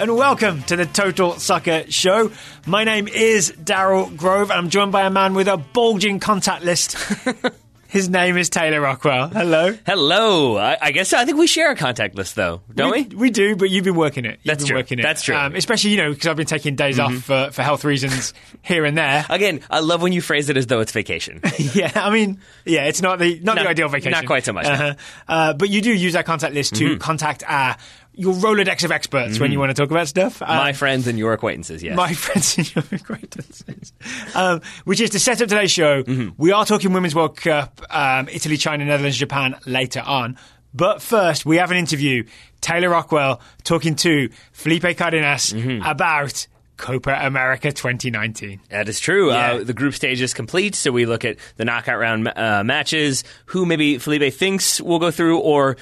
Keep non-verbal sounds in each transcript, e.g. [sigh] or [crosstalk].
And welcome to the Total Soccer Show. My name is Daryl Grove and I'm joined by a man with a bulging contact list. [laughs] His name is Taylor Rockwell. Hello. Hello. I, I guess I think we share a contact list, though, don't we? We, do, but you've been working it. You've That's been true. Working it. That's true. Um, especially, you know, because I've been taking days Mm-hmm. off for, for health reasons [laughs] here and there. Again, I love when you phrase it as though it's vacation. [laughs] yeah, I mean, yeah, it's not the not, Not- the ideal vacation. not quite so much. Uh-huh. Uh, but you do use that contact list to contact our your Rolodex of experts when you want to talk about stuff. Um, My friends and your acquaintances, yes. my [laughs] friends and your acquaintances, um, which is to set up today's show. We are talking Women's World Cup, um, Italy, China, Netherlands, Japan later on. But first, we have an interview. Taylor Rockwell talking to Felipe Cardenas about Copa America 2019. That is true. Yeah. Uh, the group stage is complete, so we look at the knockout round uh, matches, who maybe Felipe thinks will go through, or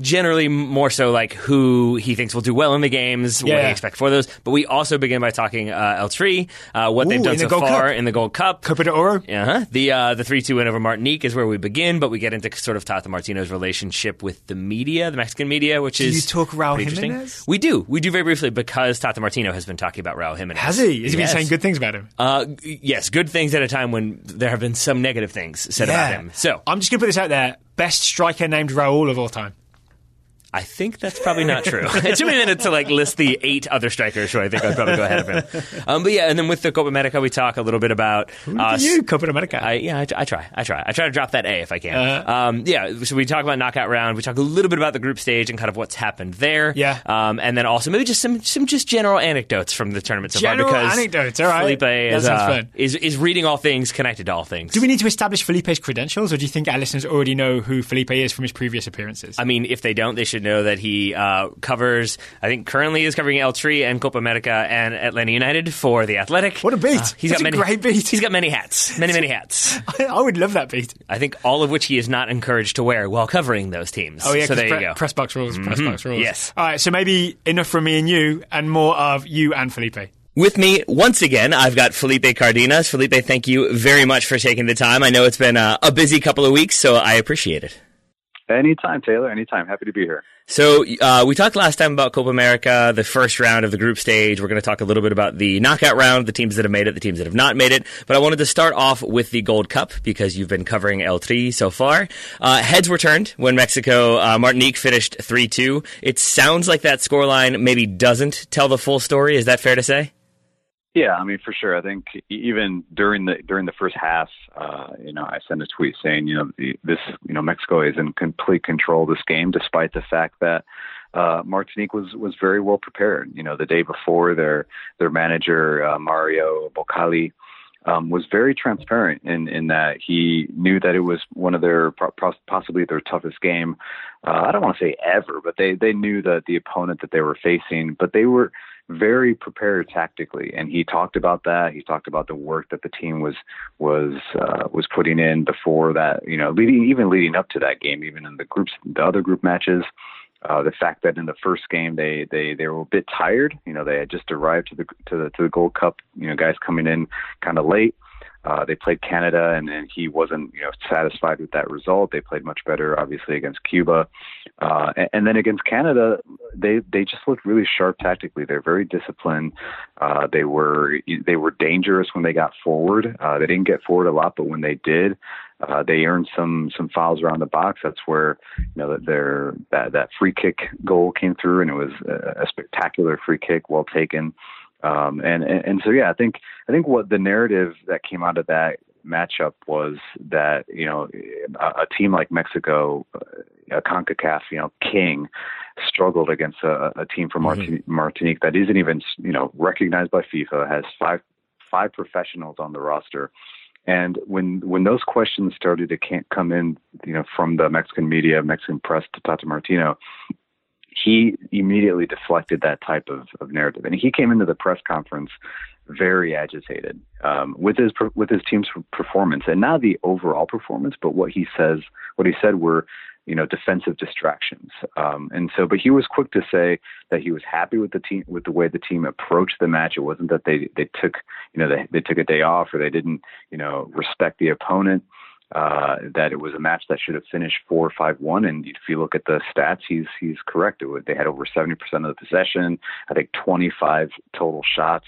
generally more so like who he thinks will do well in the games, what Yeah. he expects for those. But we also begin by talking uh, El Tri, uh, what they've done in the so far Cup. in the Gold Cup. Copa de Oro. Uh-huh. The uh, the three two win over Martinique is where we begin, but we get into sort of Tata Martino's relationship with the media, the Mexican media, which is you talk Raul. Jimenez? We do, we do very briefly because Tata Martino has been talking about Raul Jimenez. Has he? Has he been saying good things about him? Uh, yes, good things at a time when there have been some negative things said about him. So I'm just going to put this out there. Best striker named Raul of all time. I think that's probably not true. [laughs] it took me a minute to like list the eight other strikers who I think I'd probably go ahead of him. [laughs] Um, but yeah, and then with the Copa America, we talk a little bit about uh, you, Copa America. I, yeah, I, I try. I try. I try to drop that A if I can. Uh-huh. Um, yeah, so we talk about knockout round. We talk a little bit about the group stage and kind of what's happened there. Yeah. Um, and then also maybe just some some just general anecdotes from the tournament so General far because anecdotes, all right. Felipe That is, sounds uh, fun. is is reading all things, connected to all things. do we need to establish Felipe's credentials, or do you think our listeners already know who Felipe is from his previous appearances? I mean, if they don't, they should know that he uh, covers. I think currently is covering El Tri and Copa America and Atlanta United for the Athletic. What a beat. Uh, he's That's got a many great beat. He's got many hats, many many hats. [laughs] I would love that beat. I think all of which he is not encouraged to wear while covering those teams. Oh yeah, so 'cause there you go. Press box rules. Press box rules. Yes. All right. So maybe enough from me and you, and more of you and Felipe. With me once again, I've got Felipe Cardenas. Felipe, thank you very much for taking the time. I know it's been a, a busy couple of weeks, so I appreciate it. Anytime, Taylor. Anytime. Happy to be here. So uh, we talked last time about Copa America, the first round of the group stage. We're going to talk a little bit about the knockout round, the teams that have made it, the teams that have not made it. But I wanted to start off with the Gold Cup because you've been covering El Tri so far. Uh, heads were turned when Mexico uh, Martinique finished three two. It sounds like that scoreline maybe doesn't tell the full story. Is that fair to say? Yeah, I mean, for sure. I think even during the during the first half, uh, you know, I sent a tweet saying, you know, the, this, you know, Mexico is in complete control of this game, despite the fact that uh, Martinique was was very well prepared. You know, the day before, their their manager uh, Mario Bocaly um, was very transparent in in that he knew that it was one of their possibly their toughest game. Uh, I don't want to say ever, but they they knew that the opponent that they were facing, but they were very prepared tactically, and he talked about that. He talked about the work that the team was was uh, was putting in before that. You know, leading even leading up to that game, even in the groups, the other group matches. Uh, the fact that in the first game they, they, they were a bit tired, you know, they had just arrived to the to the to the Gold Cup, you know, guys coming in kind of late. Uh, they played Canada, and, he wasn't, you know, satisfied with that result. They played much better, obviously, against Cuba, uh, and, and then against Canada, they they just looked really sharp tactically. They're very disciplined. Uh, they were they were dangerous when they got forward. Uh, they didn't get forward a lot, but when they did, uh, they earned some some fouls around the box. That's where you know that their that that free kick goal came through, and it was a, a spectacular free kick, well taken. Um, and, and and so yeah, I think I think what the narrative that came out of that matchup was that you know a, a team like Mexico, uh, a Concacaf, you know, king, struggled against a, a team from Martin, Martinique that isn't even you know recognized by FIFA, has five five professionals on the roster. And when when those questions started to come in, you know, from the Mexican media, Mexican press to Tata Martino, he immediately deflected that type of, of narrative, and he came into the press conference very agitated um, with his with his team's performance, and not the overall performance, but what he says. What he said were, you know, defensive distractions. Um, and so, but he was quick to say that he was happy with the team with the way the team approached the match. It wasn't that they they took you know they they took a day off or they didn't you know respect the opponent. Uh, that it was a match that should have finished four five one. And if you look at the stats, he's he's correct. It, they had over seventy percent of the possession. I think twenty five total shots.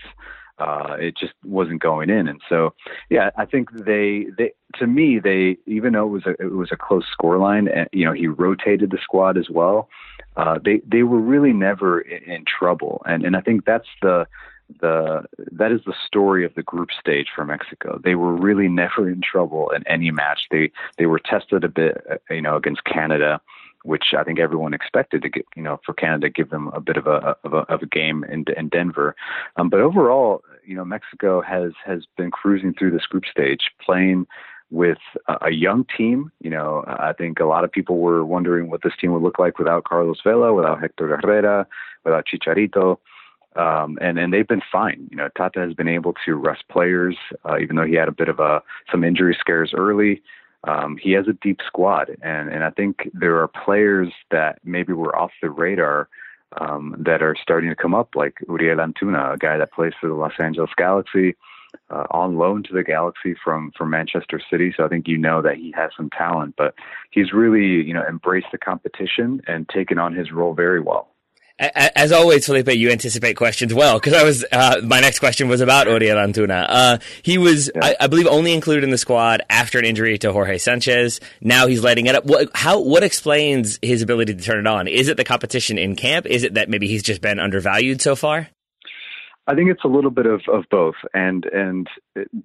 Uh, it just wasn't going in, and so yeah, I think they they to me they even though it was a it was a close scoreline, and you know he rotated the squad as well. Uh, they they were really never in, in trouble, and and I think that's the the that is the story of the group stage for Mexico. They were really never in trouble in any match. They they were tested a bit, uh, you know, against Canada, which I think everyone expected to get, you know, for Canada to give them a bit of a of a, of a game in, in Denver. Um, but overall, you know, Mexico has has been cruising through this group stage, playing with a, a young team. You know, I think a lot of people were wondering what this team would look like without Carlos Vela, without Hector Herrera, without Chicharito. Um, and and they've been fine. You know, Tata has been able to rest players, uh, even though he had a bit of a some injury scares early. Um, he has a deep squad, and and I think there are players that maybe were off the radar um, that are starting to come up, like Uriel Antuna, a guy that plays for the Los Angeles Galaxy. Uh, on loan to the Galaxy from from Manchester City, so I think you know that he has some talent. But he's really you know embraced the competition and taken on his role very well. As always, Felipe, you anticipate questions well because I was uh, my next question was about Uriel Antuna. Uh, he was, yeah. I, I, believe, only included in the squad after an injury to Jorge Sanchez. Now he's lighting it up. What, how? What explains his ability to turn it on? Is it the competition in camp? Is it that maybe he's just been undervalued so far? I think it's a little bit of, of both, and and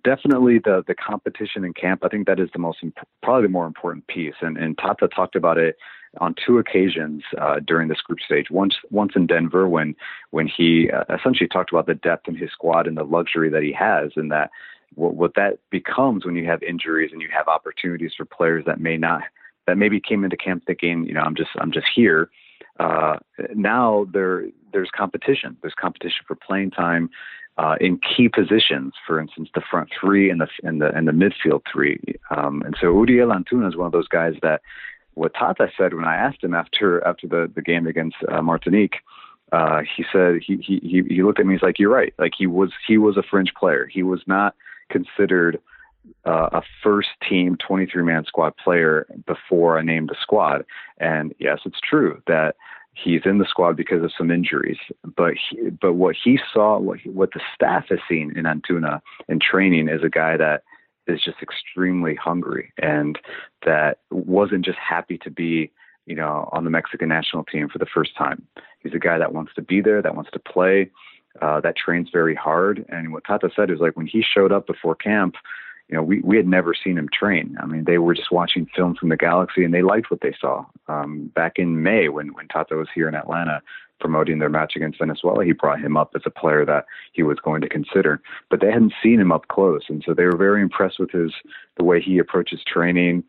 definitely the the competition in camp. I think that is the most probably the more important piece. And and Tata talked about it on two occasions uh, during this group stage. Once once in Denver when when he uh, essentially talked about the depth in his squad and the luxury that he has, and that what, what that becomes when you have injuries and you have opportunities for players that may not that maybe came into camp thinking, you know, I'm just I'm just here. Uh, now there there's competition. There's competition for playing time. Uh, in key positions, for instance, the front three and the and the and the midfield three. Um, and so Uriel Antuna is one of those guys that what Tata said when I asked him after after the the game against uh, Martinique. Uh, he said he, he he looked at me. He's like, "You're right. Like he was he was a fringe player. He was not considered uh, a first team 23 man squad player before I named the squad. And yes, it's true that he's in the squad because of some injuries. But he, but what he saw, what he, what the staff has seen in Antuna in training is a guy that is just extremely hungry and that wasn't just happy to be, you know, on the Mexican national team for the first time. He's a guy that wants to be there, that wants to play, uh, that trains very hard. And what Tata said is like when he showed up before camp, you know, we, we had never seen him train. I mean, they were just watching film from the Galaxy and they liked what they saw. Um, back in May, when, when Tata was here in Atlanta promoting their match against Venezuela, he brought him up as a player that he was going to consider. But they hadn't seen him up close. And so they were very impressed with his the way he approaches training.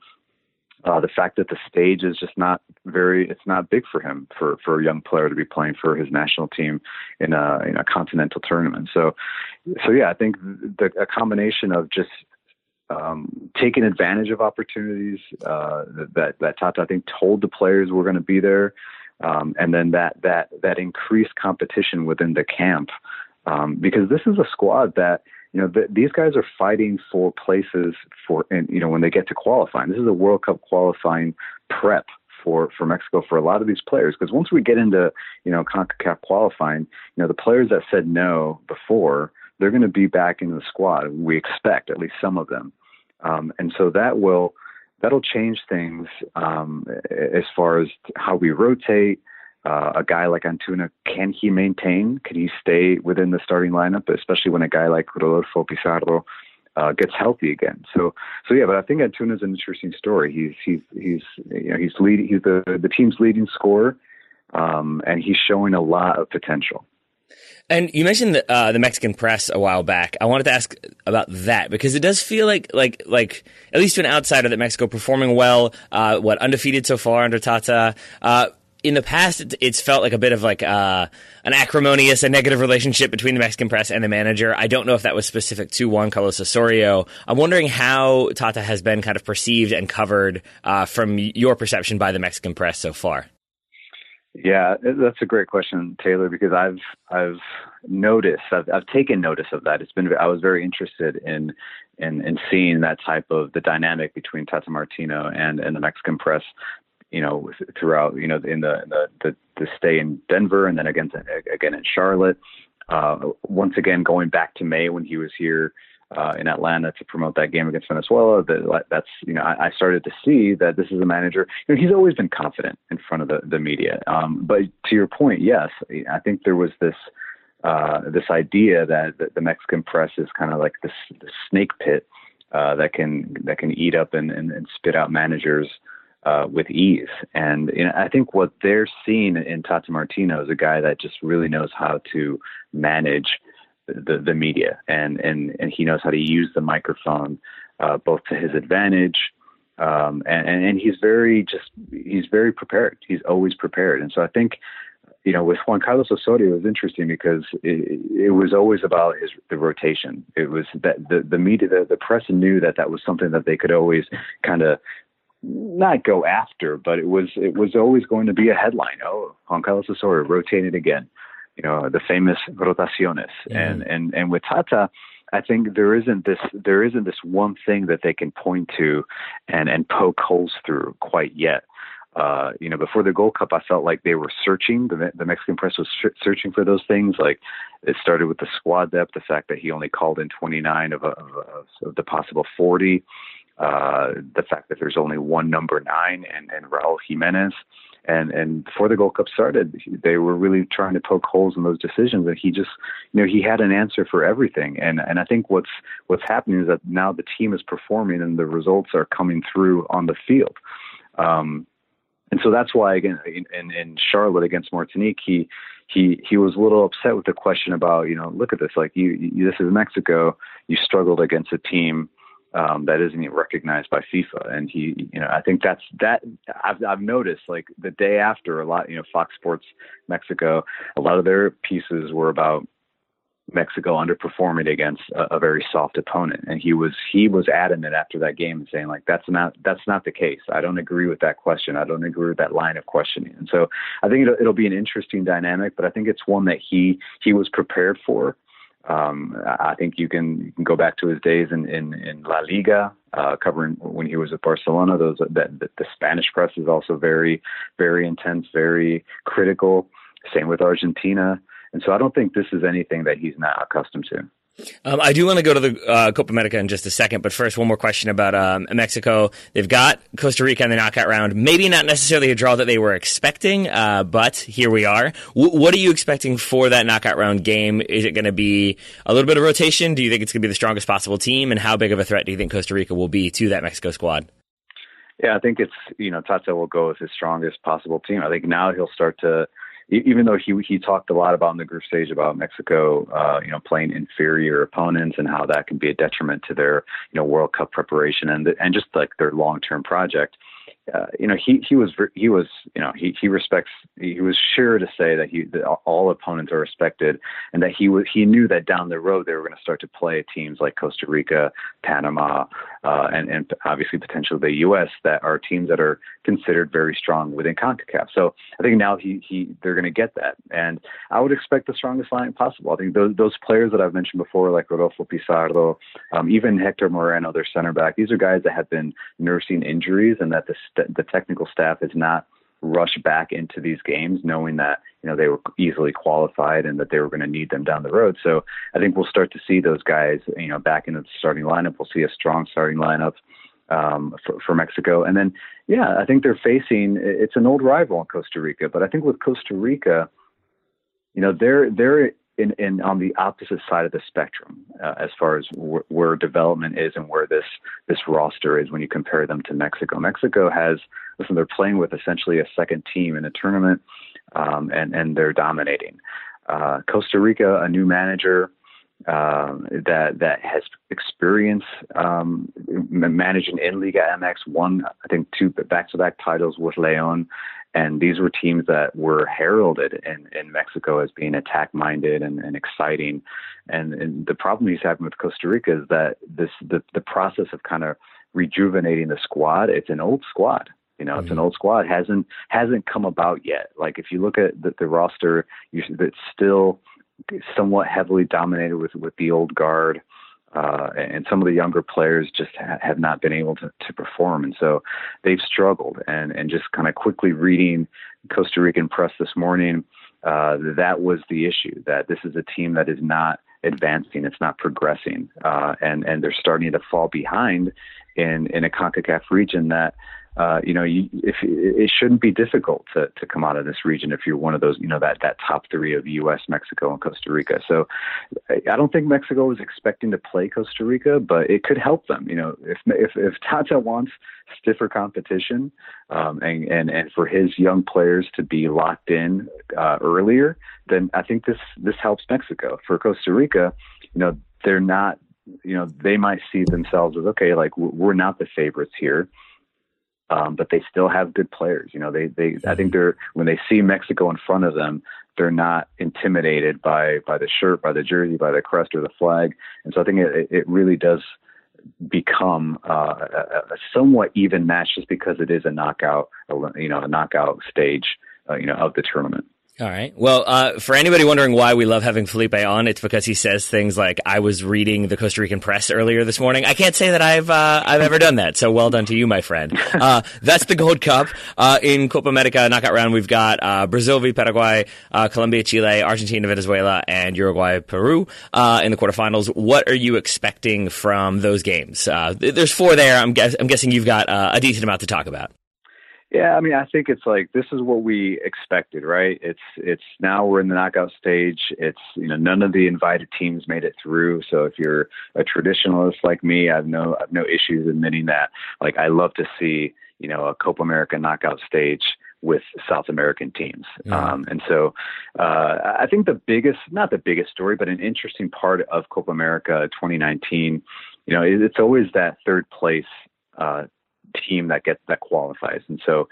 Uh, the fact that the stage is just not very it's not big for him for for a young player to be playing for his national team in a in a continental tournament so so yeah i think the a combination of just um, taking advantage of opportunities uh, that that Tata I think told the players were going to be there, um, and then that that that increased competition within the camp. Um, because this is a squad that you know the, these guys are fighting for places for and you know when they get to qualifying. This is a World Cup qualifying prep for for Mexico for a lot of these players. Because once we get into you know CONCACAF qualifying, you know the players that said no before they're going to be back in the squad. We expect at least some of them, um, and so that will that'll change things um, as far as how we rotate. Uh, a guy like Antuna, can he maintain? Can he stay within the starting lineup, especially when a guy like Rodolfo Pizarro uh, gets healthy again? So, so yeah. But I think Antuna is an interesting story. He's he's he's you know he's leading. He's the the team's leading scorer, um, and he's showing a lot of potential. And you mentioned the, uh, the Mexican press a while back. I wanted to ask about that because it does feel like, like, like at least to an outsider that Mexico performing well. Uh, what undefeated so far under Tata. Uh, in the past, it's felt like a bit of like uh, an acrimonious, a negative relationship between the Mexican press and the manager. I don't know if that was specific to Juan Carlos Osorio. I'm wondering how Tata has been kind of perceived and covered uh, from your perception by the Mexican press so far. Yeah, that's a great question, Taylor, because I've I've noticed I've I've taken notice of that. It's been I was very interested in and and seeing that type of the dynamic between Tata Martino and and the Mexican press, you know, throughout you know in the the the, the stay in Denver and then again again in Charlotte. Uh, once again, going back to May when he was here uh, in Atlanta to promote that game against Venezuela. That, that's you know I, I started to see that this is a manager. You know, he's always been confident in front of the the media. Um, but to your point, yes, I think there was this. Uh, this idea that, the Mexican press is kind of like this, this snake pit uh, that can that can eat up and, and, and spit out managers uh, with ease. And you know, I think what they're seeing in Tata Martino is a guy that just really knows how to manage the, the media and, and, and he knows how to use the microphone uh, both to his advantage um, and, and he's very just he's very prepared. He's always prepared, and so I think you know, with Juan Carlos Osorio, it was interesting because it, it was always about his the rotation. It was that the the media, the, the press knew that that was something that they could always kind of not go after, but it was it was always going to be a headline. Oh, Juan Carlos Osorio rotated again you know the famous rotaciones mm-hmm. and and and with Tata I think there isn't this there isn't this one thing that they can point to and and poke holes through quite yet. Uh, you know, before the Gold Cup, I felt like they were searching. The, the Mexican press was searching for those things. Like it started with the squad depth, the fact that he only called in 29 of, a, of, a, of the possible 40, uh, the fact that there's only one number nine and, and Raul Jimenez. And and before the Gold Cup started, they were really trying to poke holes in those decisions. And he just, you know, he had an answer for everything. And and I think what's what's happening is that now the team is performing and the results are coming through on the field. Um, and so that's why again in, in, in Charlotte against Martinique, he he he was a little upset with the question about you know look at this like you, you this is Mexico you struggled against a team um, that isn't even recognized by FIFA. And he, you know, I think that's that. I've I've noticed like the day after a lot, you know, Fox Sports Mexico, a lot of their pieces were about Mexico underperforming against a, a, very soft opponent, and he was he was adamant after that game and saying like that's not that's not the case. I don't agree with that question. I don't agree with that line of questioning. And so I think it'll, it'll be an interesting dynamic, but I think it's one that he he was prepared for. Um, I think you can, you can go back to his days in, in, in La Liga, uh, covering when he was at Barcelona. Those that the, the Spanish press is also very, very intense, very critical. Same with Argentina, and so I don't think this is anything that he's not accustomed to. Um, I do want to go to the uh, Copa America in just a second, but first, one more question about um, Mexico. They've got Costa Rica in the knockout round. Maybe not necessarily a draw that they were expecting, uh, but here we are. W- what are you expecting for that knockout round game? Is it going to be a little bit of rotation? Do you think it's going to be the strongest possible team? And how big of a threat do you think Costa Rica will be to that Mexico squad? Yeah, I think it's, you know, Tata will go with his strongest possible team. I think now he'll start to even though he he talked a lot about in the group stage about Mexico, uh, you know, playing inferior opponents and how that can be a detriment to their you know World Cup preparation and and just like their long term project uh, you know, he he was he was you know he he respects he was sure to say that he that all opponents are respected and that he was he knew that down the road they were going to start to play teams like Costa Rica, Panama, uh, and and obviously potentially the U.S. that are teams that are considered very strong within Concacaf. So I think now he he they're going to get that, and I would expect the strongest line possible. I think those those players that I've mentioned before, like Rodolfo Pizarro, um, even Hector Moreno, their center back, these are guys that have been nursing injuries and that the the technical staff is not rush back into these games knowing that you know they were easily qualified and that they were going to need them down the road. So I think we'll start to see those guys you know back into the starting lineup. We'll see a strong starting lineup um, for, for Mexico, and then yeah, I think they're facing it's an old rival in Costa Rica, but I think with Costa Rica, you know they're they're in, in on the opposite side of the spectrum uh, as far as wh- where development is and where this this roster is when you compare them to Mexico. Mexico has listen, they're playing with essentially a second team in a tournament, um, and and they're dominating. Uh, Costa Rica, a new manager. Uh, that that has experience um, managing in Liga MX, won I think two back-to-back titles with Leon, and these were teams that were heralded in, in Mexico as being attack minded and, and, exciting. And, and, the problem he's having with Costa Rica is that this the, the process of kind of rejuvenating the squad, it's an old squad. You know, mm-hmm. it's an mm-hmm. old squad. hasn't hasn't come about yet. Like if you look at the, the roster, you, it's still somewhat heavily dominated with with the old guard. uh, and some of the younger players just ha- have not been able to, to perform, and so they've struggled. And and just kind of quickly reading Costa Rican press this morning, uh, that was the issue. That this is a team that is not advancing, it's not progressing, uh, and and they're starting to fall behind in in a Concacaf region that uh, you know, you, if it shouldn't be difficult to, to come out of this region if you're one of those, you know, that, that top three of U.S., Mexico, and Costa Rica. So I don't think Mexico was expecting to play Costa Rica, but it could help them. You know, if if, if Tata wants stiffer competition um, and, and and for his young players to be locked in uh, earlier, then I think this this helps Mexico. For Costa Rica, you know, they're not. You know, they might see themselves as okay, like we're not the favorites here um, but they still have good players. You know, they they I think mm-hmm. they're when they see Mexico in front of them, they're not intimidated by by the shirt, by the jersey, by the crest or the flag. And so I think it, it really does become uh, a, a somewhat even match just because it is a knockout, you know, a knockout stage, uh, you know, of the tournament. All right. Well, uh, for anybody wondering why we love having Felipe on, it's because he says things like, "I was reading the Costa Rican press earlier this morning." I can't say that I've uh, I've ever done that. So well done to you, my friend. [laughs] Uh, that's the Gold Cup uh, in Copa America knockout round. We've got uh, Brazil v Paraguay, uh, Colombia, Chile, Argentina, Venezuela, and Uruguay, Peru in the quarterfinals. What are you expecting from those games? there's four there. I'm, guess- I'm guessing you've got a decent amount to talk about. Yeah, I mean, I think it's like this is what we expected, right? It's it's now we're in the knockout stage. It's you know none of the invited teams made it through. So if you're a traditionalist like me, I've no I've no issues admitting that. Like I love to see you know a Copa America knockout stage with South American teams. Um, and so uh, I think the biggest, not the biggest story, but an interesting part of Copa America 2019, you know, it's always that third place uh, team that gets that qualifies. And so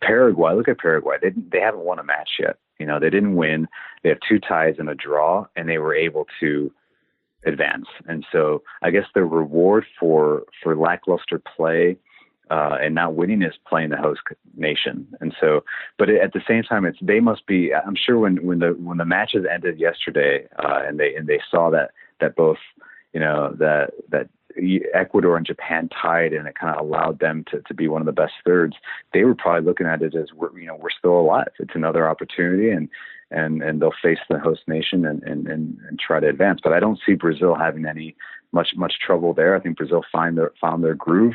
Paraguay, look at Paraguay. They they haven't won a match yet. You know, they didn't win. They have two ties and a draw, and they were able to advance. And so I guess the reward for for lackluster play uh, and not winning is playing the host nation. And so, but at the same time, it's they must be. I'm sure when when the when the matches ended yesterday, uh, and they and they saw that that both you know that that Ecuador and Japan tied, and it kind of allowed them to, to be one of the best thirds. They were probably looking at it as we're you know we're still alive. It's another opportunity, and and and they'll face the host nation and and and, and try to advance. But I don't see Brazil having any much much trouble there. I think Brazil find their found their groove.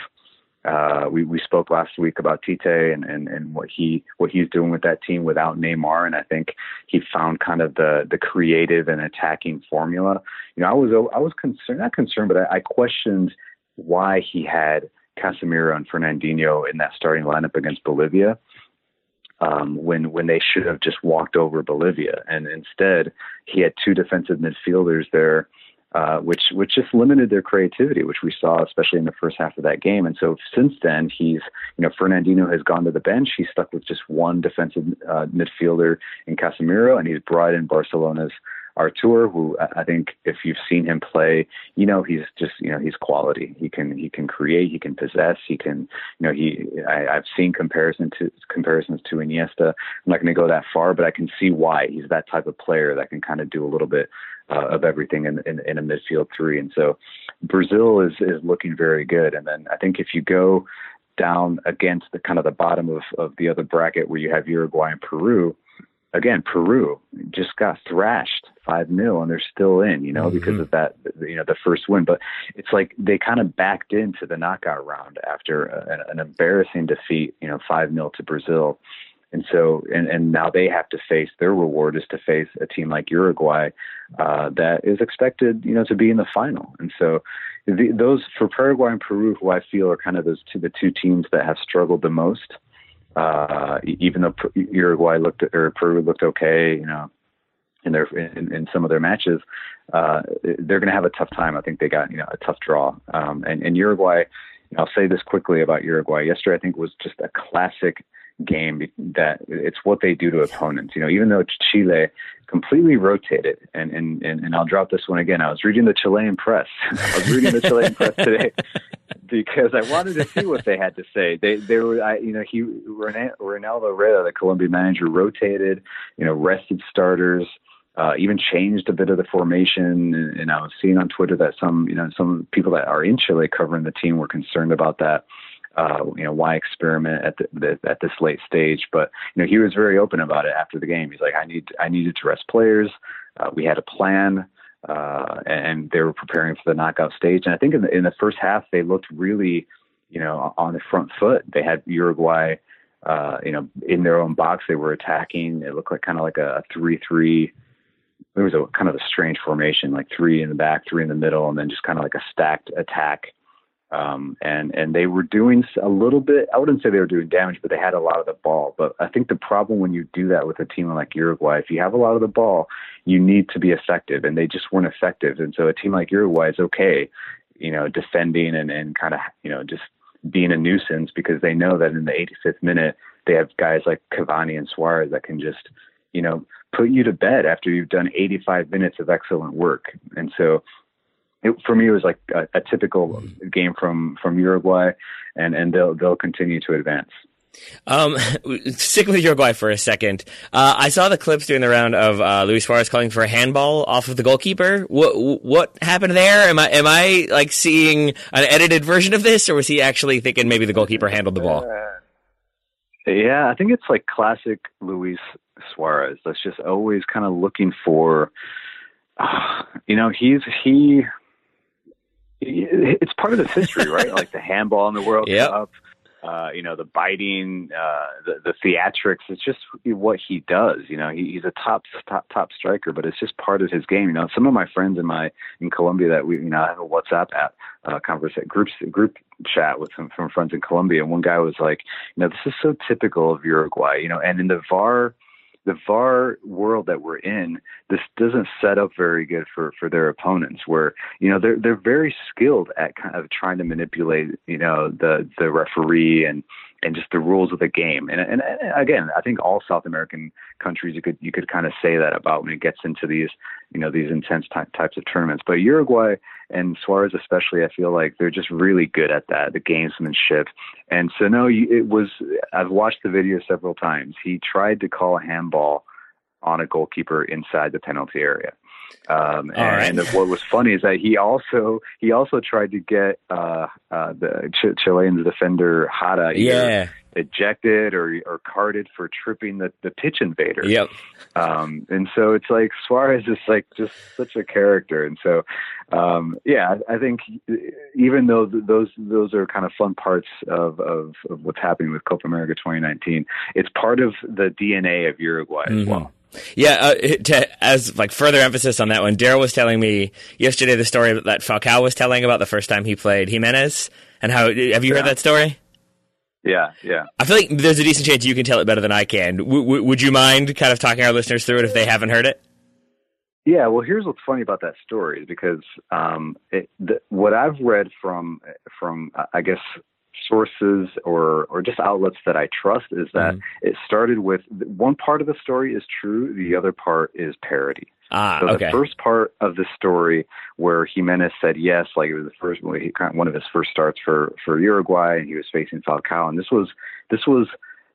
Uh, we we spoke last week about Tite and, and and what he what he's doing with that team without Neymar, and I think he found kind of the the creative and attacking formula. You know, I was I was concerned, not concerned, but I, I questioned why he had Casemiro and Fernandinho in that starting lineup against Bolivia. Um, when when they should have just walked over Bolivia, and instead he had two defensive midfielders there uh, which which just limited their creativity, which we saw especially in the first half of that game. And so since then, he's you know Fernandinho has gone to the bench. He's stuck with just one defensive uh, midfielder in Casemiro, and he's brought in Barcelona's Arthur, who I think if you've seen him play, you know he's just you know he's quality. He can he can create, he can possess, he can you know he I, I've seen comparison to comparisons to Iniesta. I'm not going to go that far, but I can see why he's that type of player that can kind of do a little bit uh, of everything in, in, in a midfield three. And so Brazil is is looking very good. And then I think if you go down against the kind of the bottom of, of the other bracket where you have Uruguay and Peru, again, Peru just got thrashed five 0 and they're still in, you know, mm-hmm. because of that, you know, the first win. But it's like they kind of backed into the knockout round after a, an embarrassing defeat, you know, five 0 to Brazil. And so, and, and now they have to face their reward is to face a team like Uruguay uh, that is expected, you know, to be in the final. And so, the, those for Paraguay and Peru, who I feel are kind of those two, the two teams that have struggled the most. Uh, even though Uruguay looked or Peru looked okay, you know, in their in, in some of their matches, uh, they're going to have a tough time. I think they got you know a tough draw. Um, and, and Uruguay, I'll say this quickly about Uruguay. Yesterday, I think was just a classic game that it's what they do to opponents. You know, even though Chile completely rotated, and and and, I'll drop this one again. I was reading the Chilean press. [laughs] I was reading the Chilean press [laughs] today because I wanted to see what they had to say. They they were, I, you know, he Reinaldo Rueda, the Colombian manager, rotated. You know, rested starters. uh, even changed a bit of the formation. And, and I was seeing on Twitter that some, you know, some people that are in Chile covering the team were concerned about that. Uh, you know, why experiment at the, the, at this late stage? But you know, he was very open about it after the game. He's like, I need, I needed to rest players. Uh, we had a plan, uh, and they were preparing for the knockout stage. And I think in the in the first half, they looked really, you know, on the front foot. They had Uruguay, uh, you know, in their own box. They were attacking. It looked like kind of like a three-three It was a kind of a strange formation, like three in the back, three in the middle, and then just kind of like a stacked attack. Um, and and they were doing a little bit. I wouldn't say they were doing damage, but they had a lot of the ball. But I think the problem when you do that with a team like Uruguay, if you have a lot of the ball, you need to be effective, and they just weren't effective. And so a team like Uruguay is okay, you know, defending and and kind of you know just being a nuisance because they know that in the 85th minute they have guys like Cavani and Suarez that can just you know put you to bed after you've done 85 minutes of excellent work. And so it, for me, it was like a, a typical mm-hmm. game from, from Uruguay and, and they'll, they'll continue to advance. Um, [laughs] stick with Uruguay for a second. Uh, I saw the clips during the round of uh, Luis Suarez calling for a handball off of the goalkeeper. What what happened there? Am I am I like seeing an edited version of this, or was he actually thinking maybe the goalkeeper handled the ball? Uh, yeah, I think it's like classic Luis Suarez. That's just always kind of looking for, uh, [sighs] you know, he's he. [laughs] It's part of his history, right? like the handball in the World [laughs] yep. Cup, uh, you know, the biting, uh, the, the theatrics. It's just what he does. You know, he, he's a top, top, top striker, but it's just part of his game. You know, some of my friends in my in Colombia that we, you know, I have a WhatsApp app uh, conversation groups group chat with some from friends in Colombia, and one guy was like, you know, this is so typical of Uruguay. You know, and in the VAR the VAR world that we're in, this doesn't set up very good for for their opponents. Where you know they're they're very skilled at kind of trying to manipulate you know the the referee and and just the rules of the game. And, and, and again, I think all South American countries you could you could kind of say that about when it gets into these you know these intense ty- types of tournaments. But Uruguay and Suarez especially, I feel like they're just really good at that, the gamesmanship. And so no, it was. I've watched the video several times. He tried to call a handball on a goalkeeper inside the penalty area. Um, and, right. what was funny is that he also he also tried to get uh, uh, the Ch- Chilean defender Jara yeah. ejected or or carded for tripping the, the pitch invader. Yep. Um, and so it's like Suarez is like just such a character, and so um, yeah, I, I think even though those those are kind of fun parts of, of, of what's happening with Copa America 2019, it's part of the DNA of Uruguay mm-hmm. as well. Yeah, uh, [laughs] to, as like further emphasis on that one, Daryl was telling me yesterday the story that Falcao was telling about the first time he played Gimenez and how. Have you yeah. heard that story? Yeah, yeah. I feel like there's a decent chance you can tell it better than I can. W- w- would you mind kind of talking our listeners through it if they haven't heard it? Yeah, well, here's what's funny about that story is because um, it, the, what I've read from from I guess sources or or just outlets that I trust is that mm. it started with one part of the story is true, the other part is parody. Ah, so okay. the first part of the story where Gimenez said yes, like it was the first one of his first starts for for Uruguay, and he was facing Falcao, and this was this was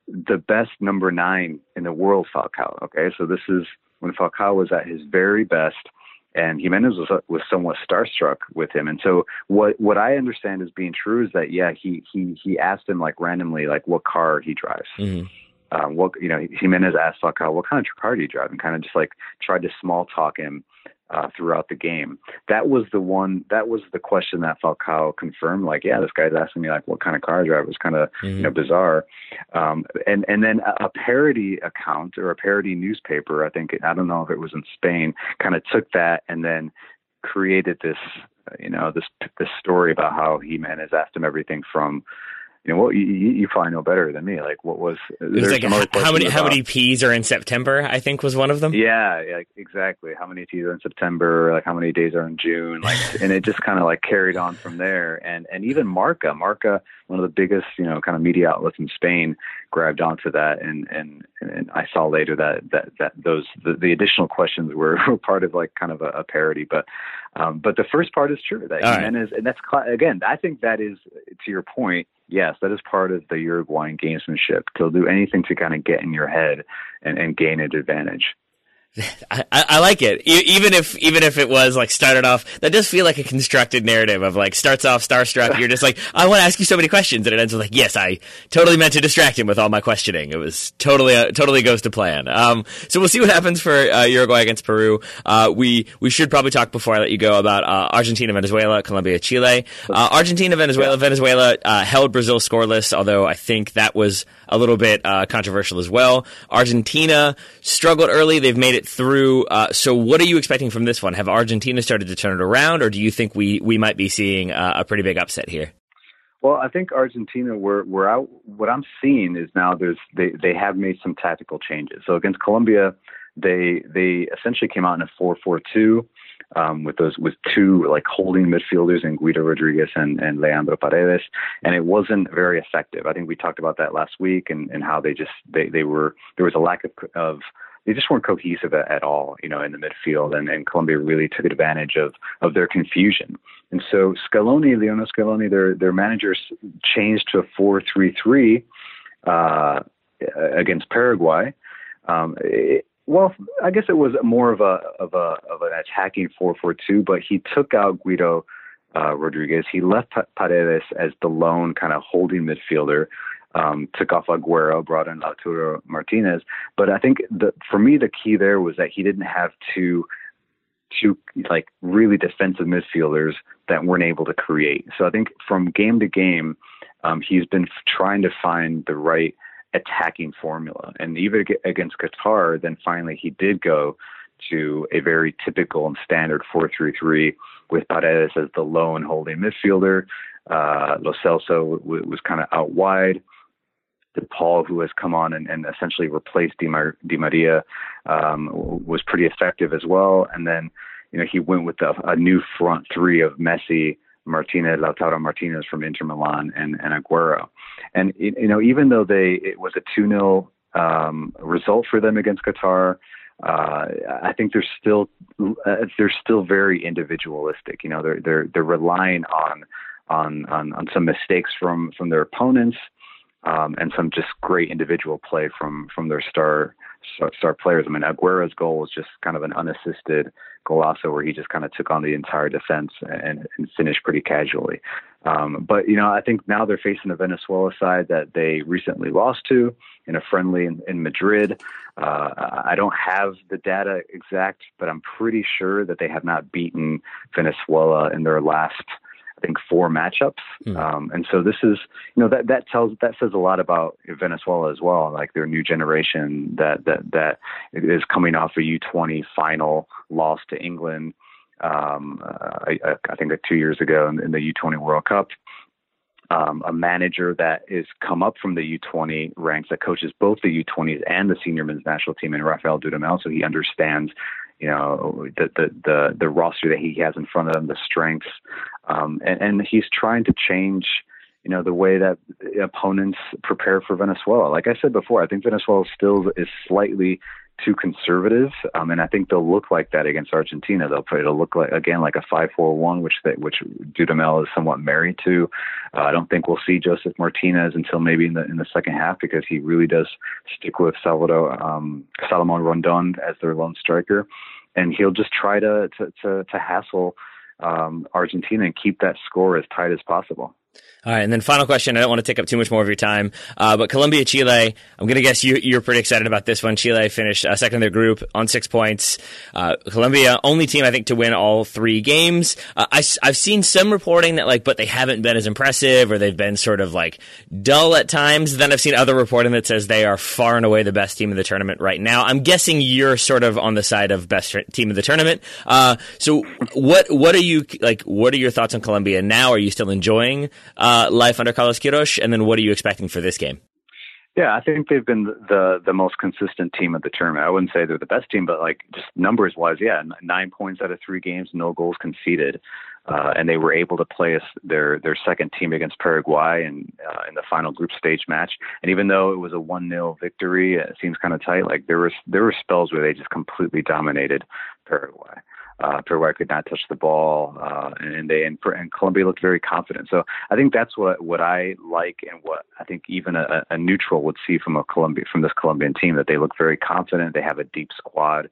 the best number nine in the world, Falcao. Okay, so this is when Falcao was at his very best and Gimenez was was somewhat starstruck with him. And so what what I understand as being true is that yeah, he he he asked him like randomly like what car he drives. Mm-hmm. Um, what you know, Gimenez asked Falcao what kind of car do you drive, and kind of just like tried to small talk him uh, throughout the game. That was the one. That was the question that Falcao confirmed. Like, yeah, this guy's asking me like what kind of car I drive. It was kind of mm-hmm. you know bizarre. Um, and and then a, a parody account or a parody newspaper. I think I don't know if it was in Spain. Kind of took that and then created this you know this this story about how Gimenez asked him everything from you know, what you, you probably know better than me. Like, what was? Was like how many about, how many P's are in September? I think was one of them. Yeah, yeah, exactly. How many P's are in September? Like, how many days are in June? Like, and it just kind of like carried on from there. And and even Marca, Marca, one of the biggest you know kind of media outlets in Spain, grabbed onto that. And and and I saw later that that that those the, the additional questions were, [laughs] were part of like kind of a, a parody. But um, but the first part is true. That Gimenez, right. and that's again, I think that is to your point yes, that is part of the Uruguayan gamesmanship. They'll do anything to kind of get in your head and, and gain an advantage. [laughs] I, I, like it. Even if even if it was like started off, that does feel like a constructed narrative of like starts off starstruck. You're just like, I want to ask you so many questions, and it ends with like, yes, I totally meant to distract him with all my questioning. It was totally uh, totally goes to plan. Um, so we'll see what happens for uh, Uruguay against Peru. Uh, we we should probably talk before I let you go about uh, Argentina, Venezuela, Colombia, Chile. Uh, Argentina, Venezuela, Venezuela uh, held Brazil scoreless, although I think that was a little bit controversial as well. Argentina struggled early. They've made it it through. Uh, so, what are you expecting from this one? Have Argentina started to turn it around, or do you think we we might be seeing uh, a pretty big upset here? Well, I think Argentina. We're we're out. What I'm seeing is now there's they they have made some tactical changes. So against Colombia, they they essentially came out in a four four two. Um, with those with two like holding midfielders in Guido Rodriguez and, and Leandro Paredes, and it wasn't very effective. I think we talked about that last week and, and how they just they, they were there was a lack of, of they just weren't cohesive at, all, you know, in the midfield. And, and Colombia really took advantage of, of their confusion. And so Scaloni, Lionel Scaloni, their, their managers changed to a 4 3 3 uh, against Paraguay. Um, it, well, I guess it was more of a of a of an attacking 4-4-2, but he took out Guido uh, Rodriguez. He left Paredes as the lone kind of holding midfielder um, took off Aguero, brought in Lautaro Martinez. But I think the, for me, the key there was that he didn't have two, two like really defensive midfielders that weren't able to create. So I think from game to game, um, he's been trying to find the right attacking formula. And even against Qatar, then finally he did go to a very typical and standard 4-3-3 with Paredes as the lone holding midfielder. Uh, Lo Celso w- was kind of out wide. Paul, who has come on and, and essentially replaced Di, Mar- Di Maria, um, was pretty effective as well. And then, you know, he went with a, a new front three of Messi, Martinez, Lautaro Martinez from Inter Milan, and, and Aguero. And you know, even though they it was a two 0 um, result for them against Qatar. Uh, I think they're still uh, they're still very individualistic. You know, they're they're they're relying on on on, on some mistakes from from their opponents um, and some just great individual play from from their star star players. I mean, Aguero's goal was just kind of an unassisted golazo where he just kind of took on the entire defense and, and finished pretty casually. Um, but you know, I think now they're facing a Venezuela side that they recently lost to in a friendly in, in Madrid. Uh, I don't have the data exact, but I'm pretty sure that they have not beaten Venezuela in their last think four matchups. Mm. Um, and so this is, you know, that that tells that says a lot about Venezuela as well, like their new generation that that that is coming off a U20 final loss to England. Um, uh, I, I, think two years ago in, in the U20 World Cup. Um, a manager that is come up from the U20 ranks that coaches both the U20s and the senior men's national team in Rafael Dudamel, so he understands you know the the the, the roster that he has in front of him, the strengths, um, and, and he's trying to change you know the way that opponents prepare for Venezuela. Like I said before, I think Venezuela still is slightly too conservative, um, and I think they'll look like that against Argentina. They'll put it'll look like again like a five-four-one, which they, which Dudamel is somewhat married to. Uh, I don't think we'll see Josef Martinez until maybe in the in the second half because he really does stick with Salvador um, Salomon Rondon as their lone striker, and he'll just try to to to, to hassle um, Argentina and keep that score as tight as possible. All right, and then final question. I don't want to take up too much more of your time, uh, but Colombia, Chile. I'm going to guess you, you're pretty excited about this one. Chile finished uh, second in their group on six points. Uh, Colombia, only team I think to win all three games. Uh, I, have seen some reporting that like, but they haven't been as impressive, or they've been sort of like dull at times. Then I've seen other reporting that says they are far and away the best team in the tournament right now. I'm guessing you're sort of on the side of best team of the tournament. Uh, so what what are you like? What are your thoughts on Colombia now? Are you still enjoying? Uh, life under Carlos Queiroz, and then what are you expecting for this game? Yeah, I think they've been the the most consistent team of the tournament. I wouldn't say they're the best team, but like just numbers wise, yeah, nine points out of three games, no goals conceded, uh, and they were able to play their their second team against Paraguay and uh, in the final group stage match. And even though it was a one 0 victory, it seems kind of tight. Like there was there were spells where they just completely dominated Paraguay. Uh, Paraguay could not touch the ball, uh, and they and, and Colombia looked very confident. So I think that's what what I like, and what I think even a, a neutral would see from a Colombia from this Colombian team that they look very confident. They have a deep squad.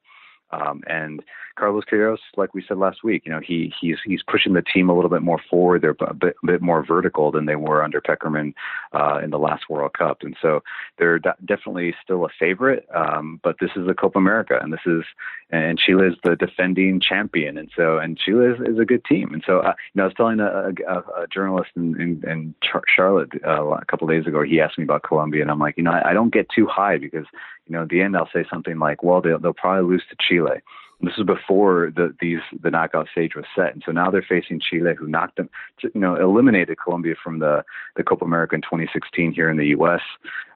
Um, and Carlos Queiroz, like we said last week, you know, he he's he's pushing the team a little bit more forward. They're a bit, a bit more vertical than they were under Pekerman uh, in the last World Cup, and so they're d- definitely still a favorite. Um, but this is a Copa America, and this is and Chile is the defending champion, and so and Chile is, is a good team, and so uh, you know, I was telling a, a, a journalist in, in, in Char- Charlotte uh, a couple of days ago. He asked me about Colombia, and I'm like, you know, I, I don't get too high because you know, at the end I'll say something like, well, they'll, they'll probably lose to Chile. This is before the these the knockout stage was set, and so now they're facing Chile, who knocked them, you know, eliminated Colombia from the the Copa America in 2016 here in the U.S.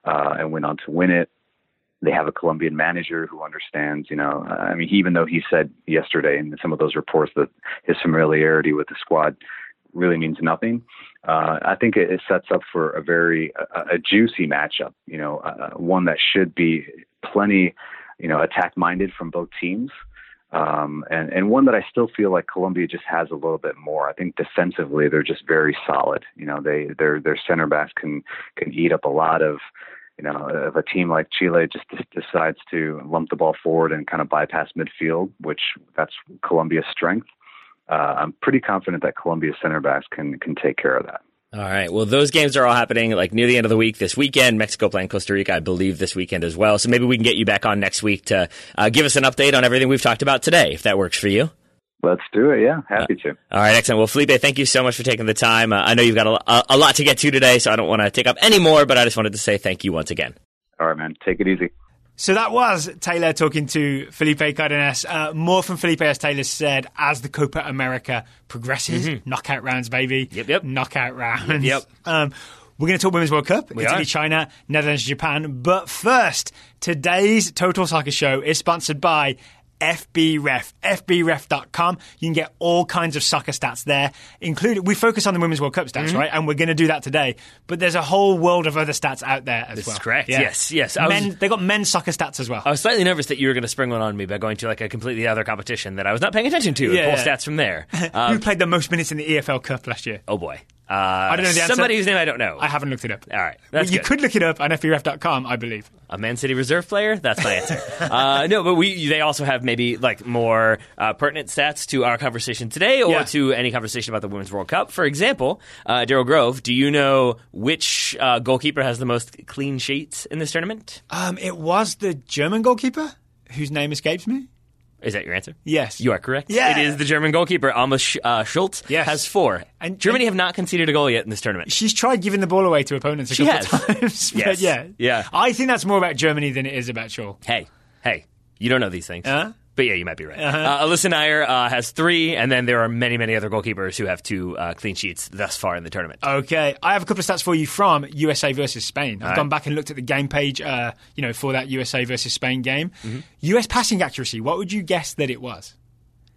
Uh, and went on to win it. They have a Colombian manager who understands, you know, I mean, even though he said yesterday in some of those reports that his familiarity with the squad really means nothing. Uh, I think it, it, sets up for a very a, a juicy matchup. You know, uh, one that should be plenty, you know, attack minded from both teams. Um, and, and one that I still feel like Colombia just has a little bit more. I think defensively they're just very solid. You know, they their their center backs can can eat up a lot of you know, if a team like Chile just decides to lump the ball forward and kind of bypass midfield, which that's Colombia's strength, uh, I'm pretty confident that Colombia's center backs can can take care of that. All right. Well, those games are all happening like near the end of the week this weekend. Mexico playing Costa Rica, I believe, this weekend as well. So maybe we can get you back on next week to uh, give us an update on everything we've talked about today, if that works for you. Let's do it. Yeah, happy to. all right, excellent. Well, Felipe, thank you so much for taking the time. Uh, I know you've got a, a, lot to get to today, so I don't want to take up any more, but I just wanted to say thank you once again. All right, man. Take it easy. So that was Taylor talking to Felipe Cardenas. Uh, more from Felipe, as Taylor said, as the Copa America progresses. Mm-hmm. Knockout rounds, baby. Yep, yep. Knockout rounds. Yep. Um, we're going to talk Women's World Cup, we Italy, are. China, Netherlands, Japan. But first, today's Total Soccer Show is sponsored by FBref, fbref.com. You can get all kinds of soccer stats there, including we focus on the Women's World Cup stats, mm-hmm. right? And we're going to do that today. But there's a whole world of other stats out there as this well. Is correct. Yeah. Yes, yes. Men, was, they got men's soccer stats as well. I was slightly nervous that you were going to spring one on me by going to like a completely other competition that I was not paying attention to. Yeah, pull yeah. stats from there. [laughs] Um, Who played the most minutes in the EFL Cup last year? Oh boy. Uh, I don't know the answer. Somebody whose name I don't know. I haven't looked it up. All right. Well, you could look it up on FBref.com, I believe. A Man City reserve player? That's my answer. [laughs] uh, no, but we they also have maybe like more uh, pertinent stats to our conversation today or yeah. to any conversation about the Women's World Cup. For example, uh, Daryl Grove, do you know which uh, goalkeeper has the most clean sheets in this tournament? Um, it was the German goalkeeper whose name escapes me. Is that your answer? Yes. You are correct. Yeah. It is the German goalkeeper, Alma Sch- uh, Schult, yes. has four. And Germany and have not conceded a goal yet in this tournament. She's tried giving the ball away to opponents a she couple has. times. [laughs] yes. yeah. Yeah. I think that's more about Germany than it is about Shaw. Hey, hey, you don't know these things. But yeah, you might be right. Uh-huh. Uh, Alyssa Naeher uh, has three, and then there are many, many other goalkeepers who have two uh, clean sheets thus far in the tournament. Okay, I have a couple of stats for you from USA versus Spain. I've All gone right. back and looked at the game page, uh, you know, for that USA versus Spain game. Mm-hmm. US passing accuracy. What would you guess that it was?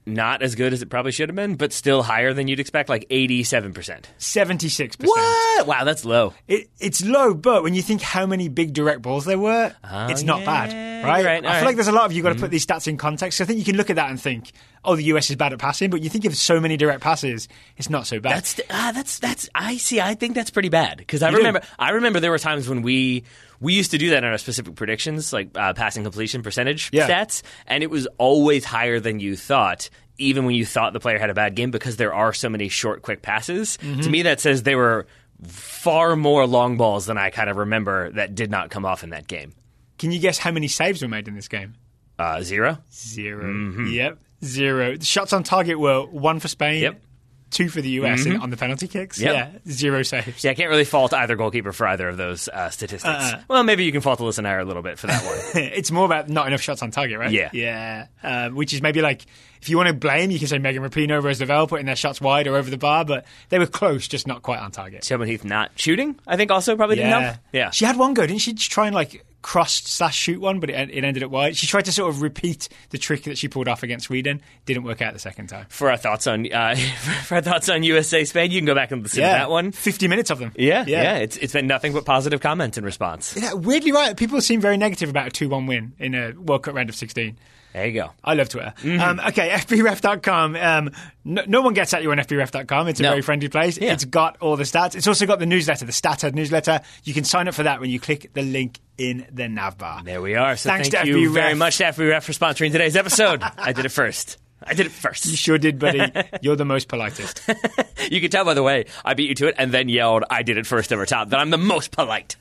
Not as good as it probably should have been, but still higher than you'd expect, like 87%. 76%. What? Wow, that's low. It, it's low, but when you think how many big direct balls there were, Oh, it's not yeah, bad, right? right, I feel right. like there's a lot of you got to put these stats in context. So I think you can look at that and think, oh, the US is bad at passing, but you think of so many direct passes, it's not so bad. That's ah, that's that's. I see. I think that's pretty bad because I You do? remember. I remember there were times when we we used to do that in our specific predictions, like uh, passing completion percentage Yeah. stats, and it was always higher than you thought. Even when you thought the player had a bad game, because there are so many short, quick passes. Mm-hmm. To me, that says they were far more long balls than I kind of remember that did not come off in that game. Can you guess how many saves were made in this game? Uh, zero. 0 Mm-hmm. Yep, zero. The shots on target were one for Spain, Yep. Mm-hmm. two for the US in, on the penalty kicks. Yep. Yeah, zero saves. Yeah, I can't really fault either goalkeeper for either of those uh, statistics. Uh-uh. Well, maybe you can fault Alyssa Naeher a little bit for that one. [laughs] it's more about not enough shots on target, right? Yeah. Yeah. Um, which is maybe like, if you want to blame, you can say Megan Rapinoe, Rose Lavelle putting their shots wide or over the bar, but they were close, just not quite on target. Shelburne Heath not shooting, I think also probably didn't help. Yeah. She had one go, didn't she? She try and like cross slash shoot one, but it, it ended up wide. She tried to sort of repeat the trick that she pulled off against Sweden. Didn't work out the second time. for our thoughts on uh, [laughs] for our thoughts on USA Spain, you can go back and listen to that one. 50 minutes of them. Yeah, yeah, It's it's been nothing but positive comments in response. Yeah, weirdly right. People seem very negative about a 2 1 win in a World Cup round of 16. There you go. I love Twitter. Mm-hmm. Um, okay, [laughs] FBref.com. Um, no, no one gets at you on FBref.com. It's a No. very friendly place. Yeah. It's got all the stats. It's also got the newsletter, the Stathead newsletter. You can sign up for that when you click the link in the nav bar. There we are. So Thanks thank to you FB very Ref. much to FB Ref for sponsoring today's episode. I did it first. I did it first. You sure did, buddy. [laughs] You're the most politest. [laughs] You can tell by the way I beat you to it and then yelled, I did it first over top, that I'm the most polite.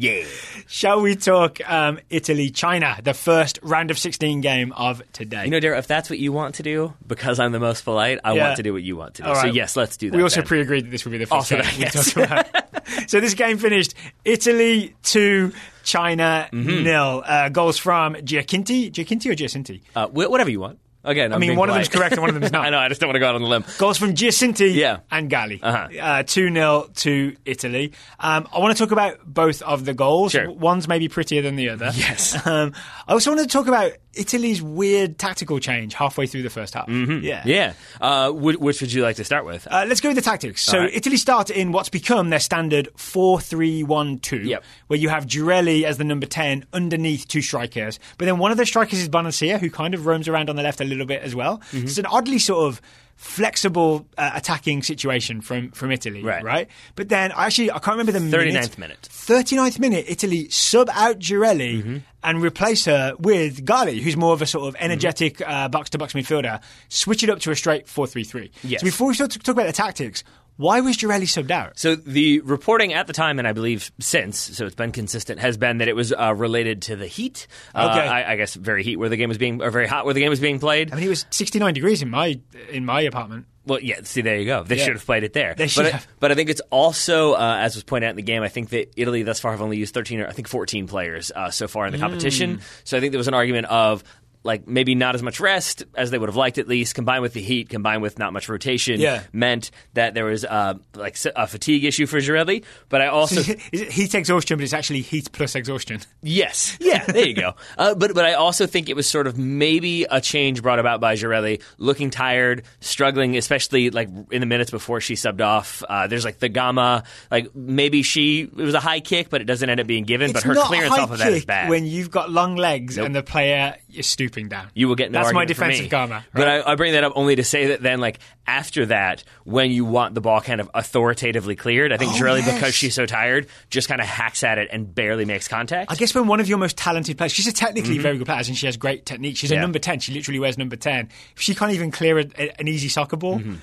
Yeah. Shall we talk um, Italy China, the first round of 16 game of today? You know, Daryl, if that's what you want to do, because I'm the most polite, I Yeah. want to do what you want to do. All So right. yes, let's do that. we also pre-agreed that this would be the first Also game that, we yes. talked about. [laughs] so this game finished Italy two, China Mm-hmm. nil. Uh, goals from Giacinti, Giacinti or Giacinti? uh, whatever you want. Again, I mean, one of them's correct and one of them's [laughs] not. I know. I just don't want to go out on the limb. Goals from Giacinti Yeah. and Galli. Uh-huh. Uh, 2 0 to Italy. Um, I want to talk about both of the goals. Sure. One's maybe prettier than the other. Yes. Um, I also wanted to talk about Italy's weird tactical change halfway through the first half. Mm-hmm. Yeah. Yeah. Uh, which, which would you like to start with? Uh, let's go with the tactics. So All right. Italy start in what's become their standard 4-3-1-2, where you have Girelli as the number 10 underneath two strikers. But then one of the strikers is Bonansea, who kind of roams around on the left a little bit as well. Mm-hmm. It's an oddly sort of flexible uh, attacking situation from, from Italy, Right. right? But then, I actually, I can't remember the 39th minute. 39th minute, Italy sub out Girelli Mm-hmm. and replace her with Galli, who's more of a sort of energetic uh, box-to-box midfielder. Switch it up to a straight 4-3-3. Yes. So before we start to talk about the tactics, why was Girelli so out? So the reporting at the time, and I believe since, so it's been consistent, has been that it was uh, related to the heat. Uh, Okay. I, I guess very heat where the game was being, or very hot where the game was being played. I mean, it was 69 degrees in my in my apartment. Well, yeah. See, there you go. They Yeah. should have played it there. They should but, I- have. but I think it's also, uh, as was pointed out in the game, I think that Italy thus far have only used 13 or I think 14 players uh, so far in the Mm. competition. So I think there was an argument of like maybe not as much rest as they would have liked at least combined with the heat combined with not much rotation Yeah. meant that there was uh, like a fatigue issue for Girelli but I also [laughs] heat exhaustion, but it's actually heat plus exhaustion. Yes. [laughs] Yeah, there you go. Uh, but but I also think it was sort of maybe a change brought about by Girelli, looking tired, struggling, especially like in the minutes before she subbed off. Uh, there's like the gamma, like maybe she it was a high kick, but it doesn't end up being given. It's but her clearance off of that is bad. when you've got long legs Nope. and the player is stooping down. you will get no That's my defensive me. karma. But? I, I bring that up only to say that then, like after that, when you want the ball kind of authoritatively cleared, I think Oh, Girelli, yes. because she's so tired, just kind of hacks at it and barely makes contact. I guess when one of your most talented players, she's a technically very good player, and she has great technique. She's a Mm-hmm. Number 10. She literally wears number 10. If she can't even clear a, a- an easy soccer ball, Mm-hmm.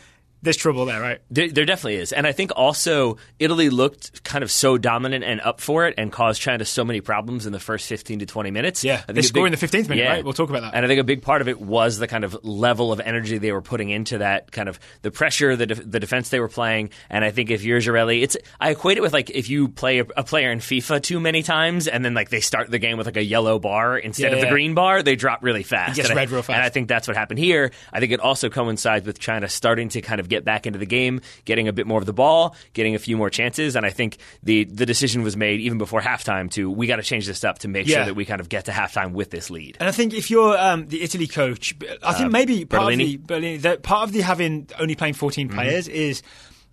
There's trouble there, right? There, there definitely is, and I think also Italy looked kind of so dominant and up for it, and caused China so many problems in the first fifteen to twenty minutes. Yeah, they a score big- in the 15th minute, yeah. right? We'll talk about that. And I think a big part of it was the kind of level of energy they were putting into that kind of the pressure, the def- the defense they were playing. And I think if you're Girelli, it's I equate it with like if you play a, a player in FIFA too many times, and then like they start the game with like a yellow bar instead Yeah, of the green bar, they drop really fast. gets And I- real fast. And I think that's what happened here. I think it also coincides with China starting to kind of get back into the game, getting a bit more of the ball, getting a few more chances, and I think the the decision was made even before halftime to we got to change this up to make Yeah. sure that we kind of get to halftime with this lead. And I think if you're um, the Italy coach, I think maybe part of, the, part of the having only playing 14 Mm-hmm. players is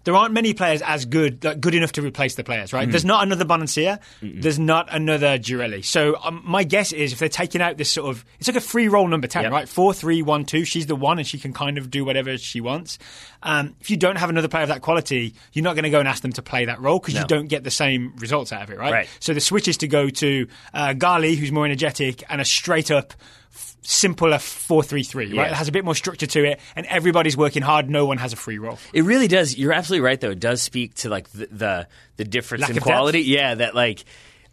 there aren't many players as good, like, good enough to replace the players, right? There's not another Bonansea. There's not another Girelli. So um, my guess is if they're taking out this sort of, it's like a free roll number 10, Yep. right? Four, three, one, two. She's the one and she can kind of do whatever she wants. Um, if you don't have another player of that quality, you're not going to go and ask them to play that role because No. you don't get the same results out of it, right? Right. So the switch is to go to uh, Galli, who's more energetic, and a straight up, simpler four three three. Right, Yeah. it has a bit more structure to it, and everybody's working hard. No one has a free roll. It really does. You're absolutely right, though. It does speak to like the the, the difference Lack in quality. depth. Yeah, that like.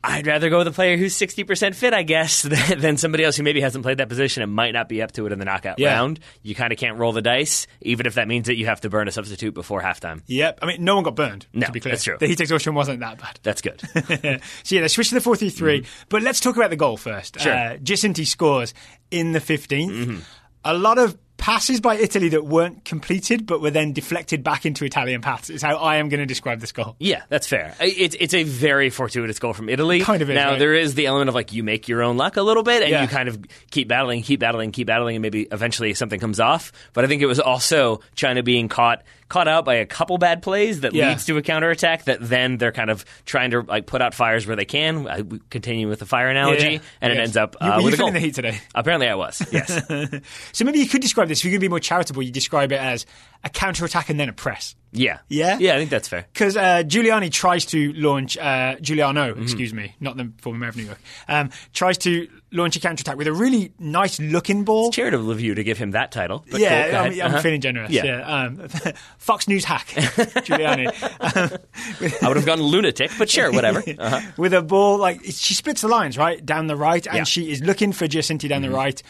I'd rather go with a player who's 60% fit, I guess, [laughs] than somebody else who maybe hasn't played that position and might not be up to it in the knockout Yeah. round. You kind of can't roll the dice, even if that means that you have to burn a substitute before halftime. Yep. I mean, no one got burned. No, to be clear, that's true. The heat exhaustion wasn't that bad. That's good. [laughs] so yeah, they switched to the four three three. But let's talk about the goal first. Sure. Uh, scores in the 15th. A lot of passes by Italy that weren't completed, but were then deflected back into Italian paths. Is how I am going to describe this goal. Yeah, that's fair. It's it's a very fortuitous goal from Italy. Kind of is, Now right? there is the element of like you make your own luck a little bit, and Yeah. you kind of keep battling, keep battling, keep battling, and maybe eventually something comes off. But I think it was also China being caught caught out by a couple bad plays that Yeah. leads to a counterattack that then they're kind of trying to like put out fires where they can. I continue with the fire analogy, Yeah. and it ends up You- uh, were with you a goal. feeling the heat today? Apparently, I was. Yes. [laughs] So maybe you could describe this, if you're going to be more charitable, you describe it as a counter attack and then a press. Yeah. Yeah? Yeah, I think that's fair. Because uh, Giuliani tries to launch, uh, Giugliano, Mm-hmm. excuse me, not the former mayor of New York, um, tries to launch a counter attack with a really nice looking ball. Charitable of you to give him that title. But yeah, cool, I'm. I'm Uh-huh. feeling generous. Yeah. Yeah, Um, [laughs] Fox News hack, [laughs] Giuliani, I would have gone lunatic, but sure, whatever. [laughs] Uh-huh. with a ball like she splits the lines right down the right, and Yeah. Mm-hmm. she is looking for Giacinti down the right.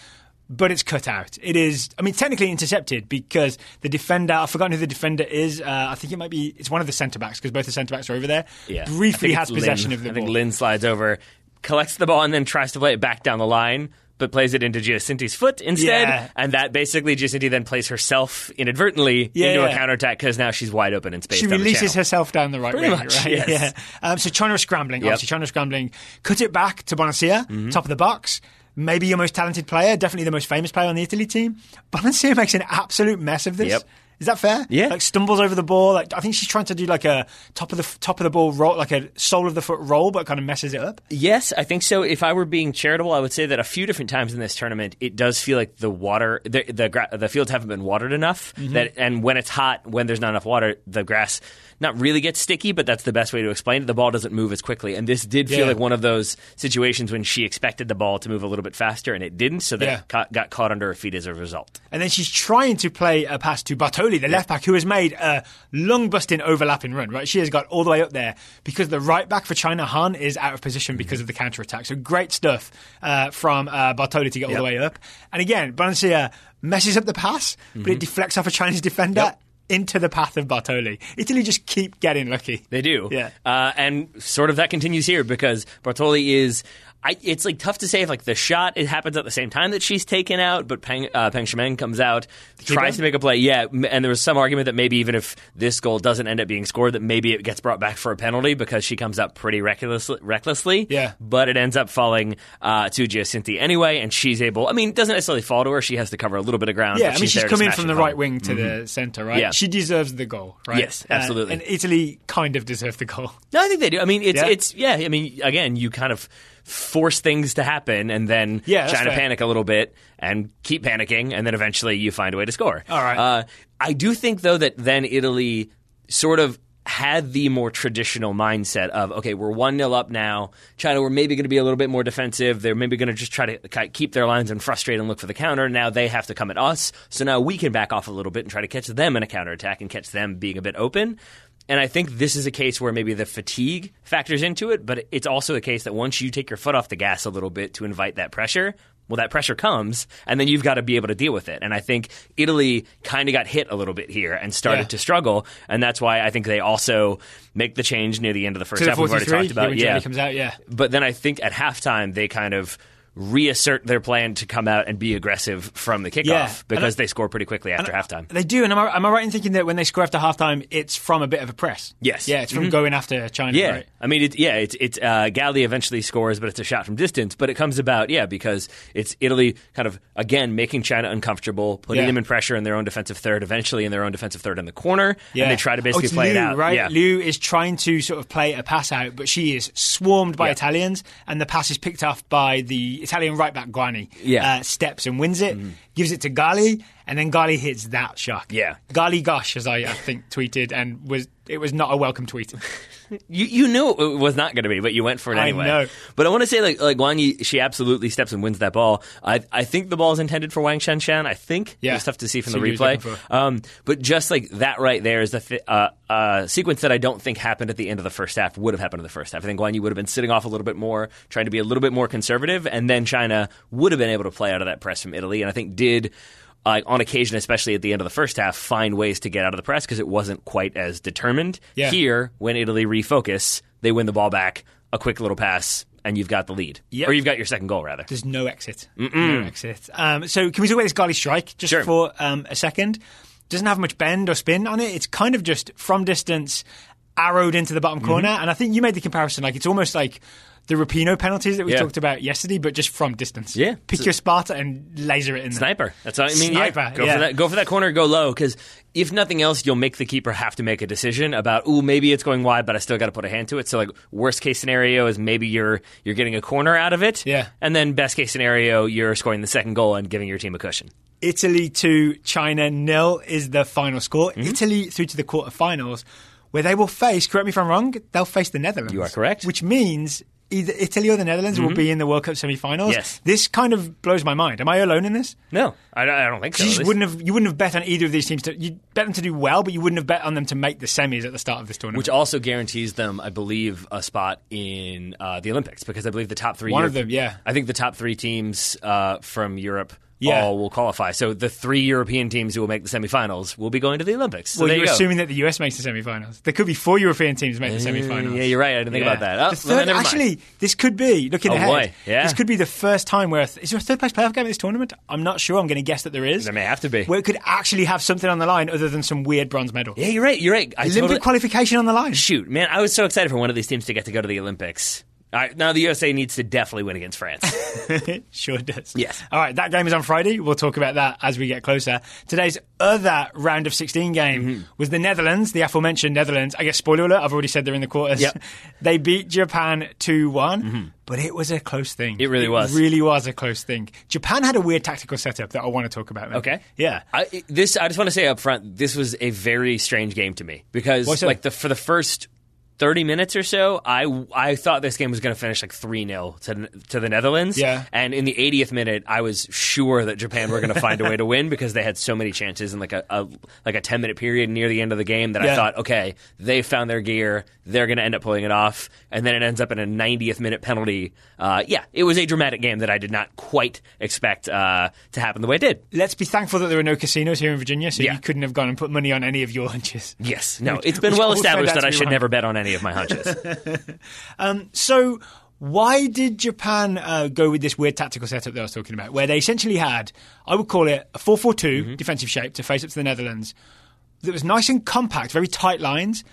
But it's cut out. It is, I mean, technically intercepted because the defender, I've forgotten who the defender is. Uh, I think it might be, it's one of the centre backs because both the centre backs are over there. Yeah. Briefly has possession of the I ball. think Lynn slides over, collects the ball, and then tries to play it back down the line, but plays it into Giacinti's foot instead. Yeah. And that basically Giacinti then plays herself inadvertently Yeah, into a yeah. counterattack because now she's wide open in space. She releases herself down the right Pretty wing, much, right? yes. Yeah. Um, so China was scrambling. Yep. Obviously, China was scrambling. Cut it back to Bonansea, Mm-hmm. top of the box. Maybe your most talented player, definitely the most famous player on the Italy team. [laughs] Bonansea makes an absolute mess of this. Yep. Is that fair? Yeah. Like stumbles over the ball. Like I think she's trying to do like a top of the top of the ball roll, like a sole of the foot roll, but kind of messes it up. Yes, I think so. If I were being charitable, I would say that a few different times in this tournament, it does feel like the water, the the, the fields haven't been watered enough. Mm-hmm. That and when it's hot, when there's not enough water, the grass not really gets sticky, but that's the best way to explain it. The ball doesn't move as quickly, and this did feel Yeah. like one of those situations when she expected the ball to move a little bit faster, and it didn't, so that Yeah. ca- got caught under her feet as a result. And then she's trying to play a pass to Bartoli, the left back, who has made a lung busting overlapping run, right? She has got all the way up there because the right back for China, Han, is out of position because of the counter attack. So great stuff uh, from uh, Bartoli to get all the way up. And again, Bonansea messes up the pass, but it deflects off a Chinese defender. Yep. Into the path of Bartoli. Italy just keep getting lucky. They do. Yeah. Uh, and sort of that continues here because Bartoli is. I, it's like tough to say if like the shot it happens at the same time that she's taken out, but Peng, uh, Peng comes out, tries to make a play. Yeah, and there was some argument that maybe even if this goal doesn't end up being scored, that maybe it gets brought back for a penalty because she comes up pretty reckless, recklessly. Yeah. but it ends up falling uh, to Giacinti anyway, and she's able. I mean, it doesn't necessarily fall to her; she has to cover a little bit of ground. Yeah, I mean, she's to coming from the home. right wing to the centre, right? Yeah. She deserves the goal, right? Yes, Uh, absolutely. and Italy kind of deserve the goal. No, I think they do. I mean, it's Yeah? it's yeah. I mean, again, you kind of force things to happen, and then Yeah, China fair. panic a little bit and keep panicking, and then eventually you find a way to score. All right. Uh, I do think though that then Italy sort of had the more traditional mindset of okay, we're one 0 up now. China, we're maybe going to be a little bit more defensive. They're maybe going to just try to keep their lines and frustrate and look for the counter. Now they have to come at us, so now we can back off a little bit and try to catch them in a counterattack and catch them being a bit open. And I think this is a case where maybe the fatigue factors into it, but it's also a case that once you take your foot off the gas a little bit to invite that pressure, well, that pressure comes, and then you've got to be able to deal with it. And I think Italy kind of got hit a little bit here and started Yeah. to struggle, and that's why I think they also make the change near the end of the first half. We've already talked about, yeah. Comes out, yeah. But then I think at halftime they kind of reassert their plan to come out and be aggressive from the kickoff Yeah. Because I- they score pretty quickly after halftime. They do, and am I, am I right in thinking that when they score after halftime, it's from a bit of a press? Yes. Yeah, it's from going after China, Yeah, right? I mean, it, yeah, it's it's uh, Galli eventually scores, but it's a shot from distance. But it comes about, yeah, because it's Italy kind of again making China uncomfortable, putting Yeah. them in pressure in their own defensive third, eventually in their own defensive third in the corner, Yeah. and they try to Oh, basically it's play Liu, it out. Right? Yeah. Liu is trying to sort of play a pass out, but she is swarmed by. Italians, and the pass is picked off by the Italian right back Guagni. Yeah. Uh, steps and wins it, gives it to Galli, and then Galli hits that shot. Yeah. Galli gosh, as I, I think tweeted, and was it was not a welcome tweet. [laughs] You you knew it was not going to be, but you went for it I anyway. know. But I want to say like like Guagni, she absolutely steps and wins that ball. I I think the ball is intended for Wang Shanshan. I think Yeah. it's tough to see from See the what he was replay. Um, but just like that right there is the uh, uh, sequence that I don't think happened at the end of the first half would have happened in the first half. I think Guagni would have been sitting off a little bit more, trying to be a little bit more conservative, and then China would have been able to play out of that press from Italy, and I think did. Uh, on occasion, especially at the end of the first half, find ways to get out of the press because it wasn't quite as determined. Yeah. Here, when Italy refocus, they win the ball back, a quick little pass, and you've got the lead, Yep. or you've got your second goal rather. There's no exit. No exit. Um, so can we talk about this Galli strike just Sure. for um, a second? Doesn't have much bend or spin on it. It's kind of just from distance, arrowed into the bottom Mm-hmm. corner. And I think you made the comparison. Like it's almost like the Rapinoe penalties that we Yeah. talked about yesterday, but just from distance. Yeah. Pick your Sparta and laser it in there. Sniper. That's what I mean. Sniper, yeah. Go yeah. for that. Go for that corner. Go low because if nothing else, you'll make the keeper have to make a decision about. Ooh, maybe it's going wide, but I still got to put a hand to it. So like worst case scenario is maybe you're you're getting a corner out of it. Yeah. And then best case scenario, you're scoring the second goal and giving your team a cushion. Italy to China nil is the final score. Mm-hmm. Italy through to the quarterfinals, where they will face. Correct me if I'm wrong. They'll face the Netherlands. You are correct. Which means either Italy or the Netherlands will be in the World Cup semi-finals. Yes. This kind of blows my mind. Am I alone in this? No, I, don't- I don't think so. You wouldn't have you wouldn't have bet on either of these teams to you bet them to do well, but you wouldn't have bet on them to make the semis at the start of this tournament. Which also guarantees them, I believe, a spot in uh, the Olympics because I believe the top three. One of them, yeah. I think the top three teams uh, from Europe Yeah. all will qualify. So the three European teams who will make the semifinals will be going to the Olympics. So well, you're you assuming that the US makes the semi-finals. There could be four European teams make the Uh. Yeah, you're right. I didn't think Yeah. about that. Oh, third, never actually, this could be looking Oh, ahead. boy. Yeah. This could be the first time where th- is there a third place playoff game in this tournament? I'm not sure. I'm going to guess that there is. There may have to be. Where it could actually have something on the line other than some weird bronze medal. yeah, you're right. You're right. I Olympic totally- qualification on the line. Shoot, man, I was so excited for one of these teams to get to go to the Olympics. All right, now the USA needs to definitely win against France. it [laughs] sure does. Yes. All right, that game is on Friday. We'll talk about that as we get closer. Today's other round of 16 game Mm-hmm. was the Netherlands, the aforementioned Netherlands. I guess spoiler alert, I've already said they're in the quarters. Yep. Mm-hmm. [laughs] they beat Japan 2 one but it was a close thing. It really was. really was a close thing. Japan had a weird tactical setup that I want to talk about. maybe. Okay. Yeah. I, this I just want to say up front, this was a very strange game to me because like the for the first. 30 minutes or so, I, I thought this game was going to finish like 3 0 to, to the Netherlands. Yeah. And in the 80th minute, I was sure that Japan were going to find a way to win because they had so many chances in like a, a like a 10 minute period near the end of the game that Yeah. I thought, okay, they found their gear. They're going to end up pulling it off. And then it ends up in a 90th minute penalty. Uh, yeah, it was a dramatic game that I did not quite expect uh, to happen the way it did. Let's be thankful that there are no casinos here in Virginia, so Yeah. you couldn't have gone and put money on any of your hunches. Yes. No, [laughs] it's been well established that I should never bet on any of my hunches. [laughs] So, why did Japan uh, go with this weird tactical setup that I was talking about, where they essentially had, I would call it a 4 4 2 Mm-hmm. defensive shape to face up to the Netherlands that was nice and compact, very tight lines,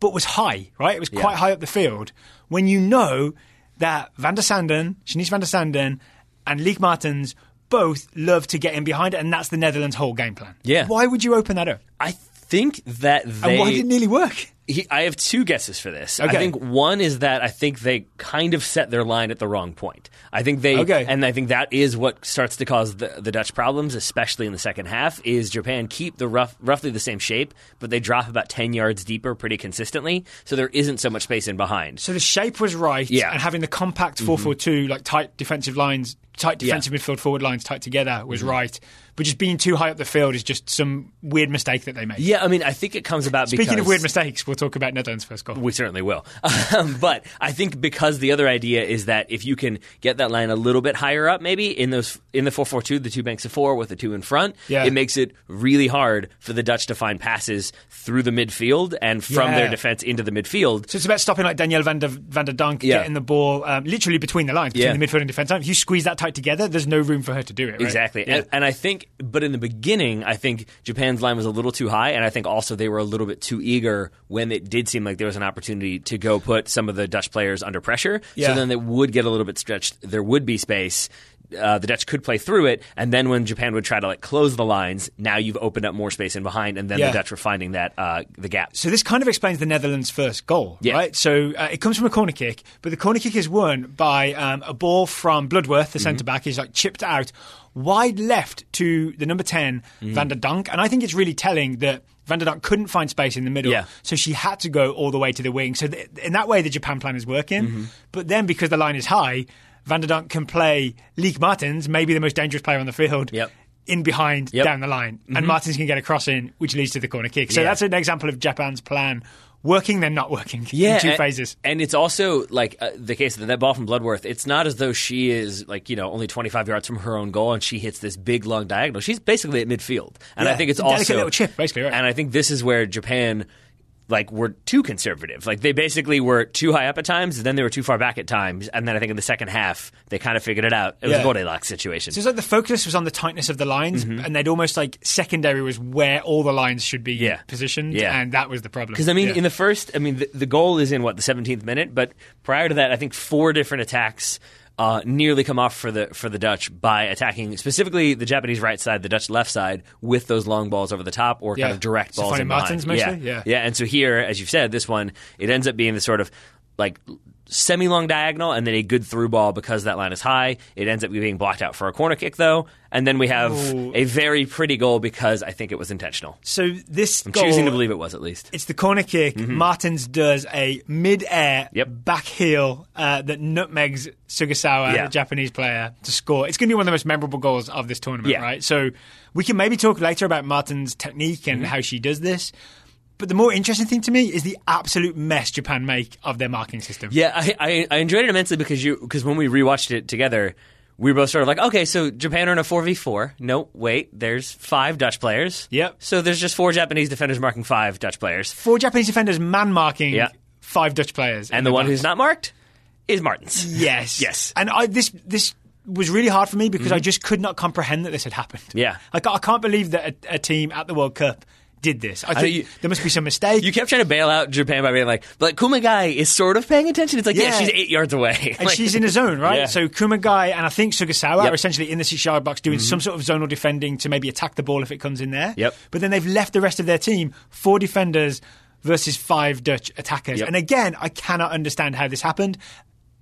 but was high, right? It was quite high up the field. When you know that Van der Sanden, Shanice Van der Sanden, and Lieke Martens both love to get in behind it, and that's the Netherlands' whole game plan. Yeah. Why would you open that up? I think that they. And why did it nearly work? He, I have two guesses for this. Okay. I think one is that I think they kind of set their line at the wrong point. I think they, Okay. and I think that is what starts to cause the, the Dutch problems, especially in the second half. Is Japan keep the rough, roughly the same shape, but they drop about ten yards deeper pretty consistently, so there isn't so much space in behind. So the shape was right, Yeah. Mm-hmm. and having the compact 4 4 2, like tight defensive lines, tight defensive midfield forward lines tight together was Mm-hmm. right. But just being too high up the field is just some weird mistake that they made. Yeah, I mean, I think it comes about Speaking because of weird mistakes, we'll talk about Netherlands first goal. We certainly will. [laughs] Um, but I think because the other idea is that if you can get that line a little bit higher up, maybe in those in the four four two, the two banks of four with the two in front, Yeah. it makes it really hard for the Dutch to find passes through the midfield and from Yeah. their defense into the midfield. So it's about stopping like Danielle van der, van de Donk Yeah. getting the ball um, literally between the lines, between the midfield and defence line. If you squeeze that tight together, there's no room for her to do it. right? Exactly. And, and I think, but in the beginning, I think Japan's line was a little too high, and I think also they were a little bit too eager when it did seem like there was an opportunity to go put some of the Dutch players under pressure. Yeah. So then it would get a little bit stretched. There would be space. Uh, the Dutch could play through it, and then when Japan would try to like close the lines, now you've opened up more space in behind, and then Yeah. the Dutch were finding that uh, the gap. So this kind of explains the Netherlands' first goal, Yeah. right? So uh, it comes from a corner kick, but the corner kick is won by um, a ball from Bloodworth, Mm-hmm. the centre back. He's like chipped out wide left to the number 10, Mm. Van de Donk. And I think it's really telling that Van de Donk couldn't find space in the middle. Yeah. So she had to go all the way to the wing. So th- in that way, the Japan plan is working. Mm-hmm. But then because the line is high, Van de Donk can play Lieke Martens, maybe the most dangerous player on the field. Yep. In behind, Yep. down the line, and Martens can get a cross in, which leads to the corner kick. So Yeah. that's an example of Japan's plan working, then not working yeah, in two and, phases. And it's also like uh, the case of that ball from Bloodworth. It's not as though she is like you know only 25 yards from her own goal and she hits this big long diagonal. She's basically at midfield, and Yeah, I think it's, it's a also little chip, basically, right. And I think this is where Japan. Like were too conservative. Like they basically were too high up at times, then they were too far back at times, and then I think in the second half they kind of figured it out. It was Yeah. a Goldilocks situation. So it's like the focus was on the tightness of the lines, Mm-hmm. and they'd almost like secondary was where all the lines should be Yeah. positioned, Yeah. and that was the problem. Because I mean, Yeah. in the first, I mean, the, the goal is in what the 17th minute, but prior to that, I think four different attacks uh, nearly come off for the for the Dutch by attacking specifically the Japanese right side, the Dutch left side, with those long balls over the top or Yeah. kind of direct So balls in behind. Yeah. Yeah. yeah. And so here, as you've said, this one it ends up being the sort of like semi long diagonal and then a good through ball because that line is high. It ends up being blocked out for a corner kick, though. And then we have Ooh. a very pretty goal because I think it was intentional. So this I'm goal, choosing to believe it was at least. It's the corner kick. Martens does a mid-air Yep. back heel uh, that nutmegs Sugasawa, Yeah. the Japanese player, to score. It's going to be one of the most memorable goals of this tournament, Yeah. right? So we can maybe talk later about Martin's technique and how she does this. But the more interesting thing to me is the absolute mess Japan make of their marking system. Yeah, I, I, I enjoyed it immensely because you because when we rewatched it together, we were both sort of like, okay, so Japan are in a four v four. No, wait, there's five Dutch players. Yep. So there's just four Japanese defenders marking five Dutch players, Four Japanese defenders man marking Yeah. five Dutch players. and the one who's not marked is Martens. Yes. [laughs] Yes. And I, this this was really hard for me because I mm-hmm. just could not comprehend that this had happened. Yeah. Like I can't believe that a, a team at the World Cup did this. I think you- there must be some mistake. You kept trying to bail out Japan by being like, but Kumagai is sort of paying attention. It's like, yeah, Yeah. she's eight yards away. and [laughs] Like- she's in a zone, right? Yeah. So Kumagai and I think Sugasawa Yep. are essentially in the six yard box doing some sort of zonal defending to maybe attack the ball if it comes in there. Yep. But then they've left the rest of their team four defenders versus five Dutch attackers. Yep. And again, I cannot understand how this happened.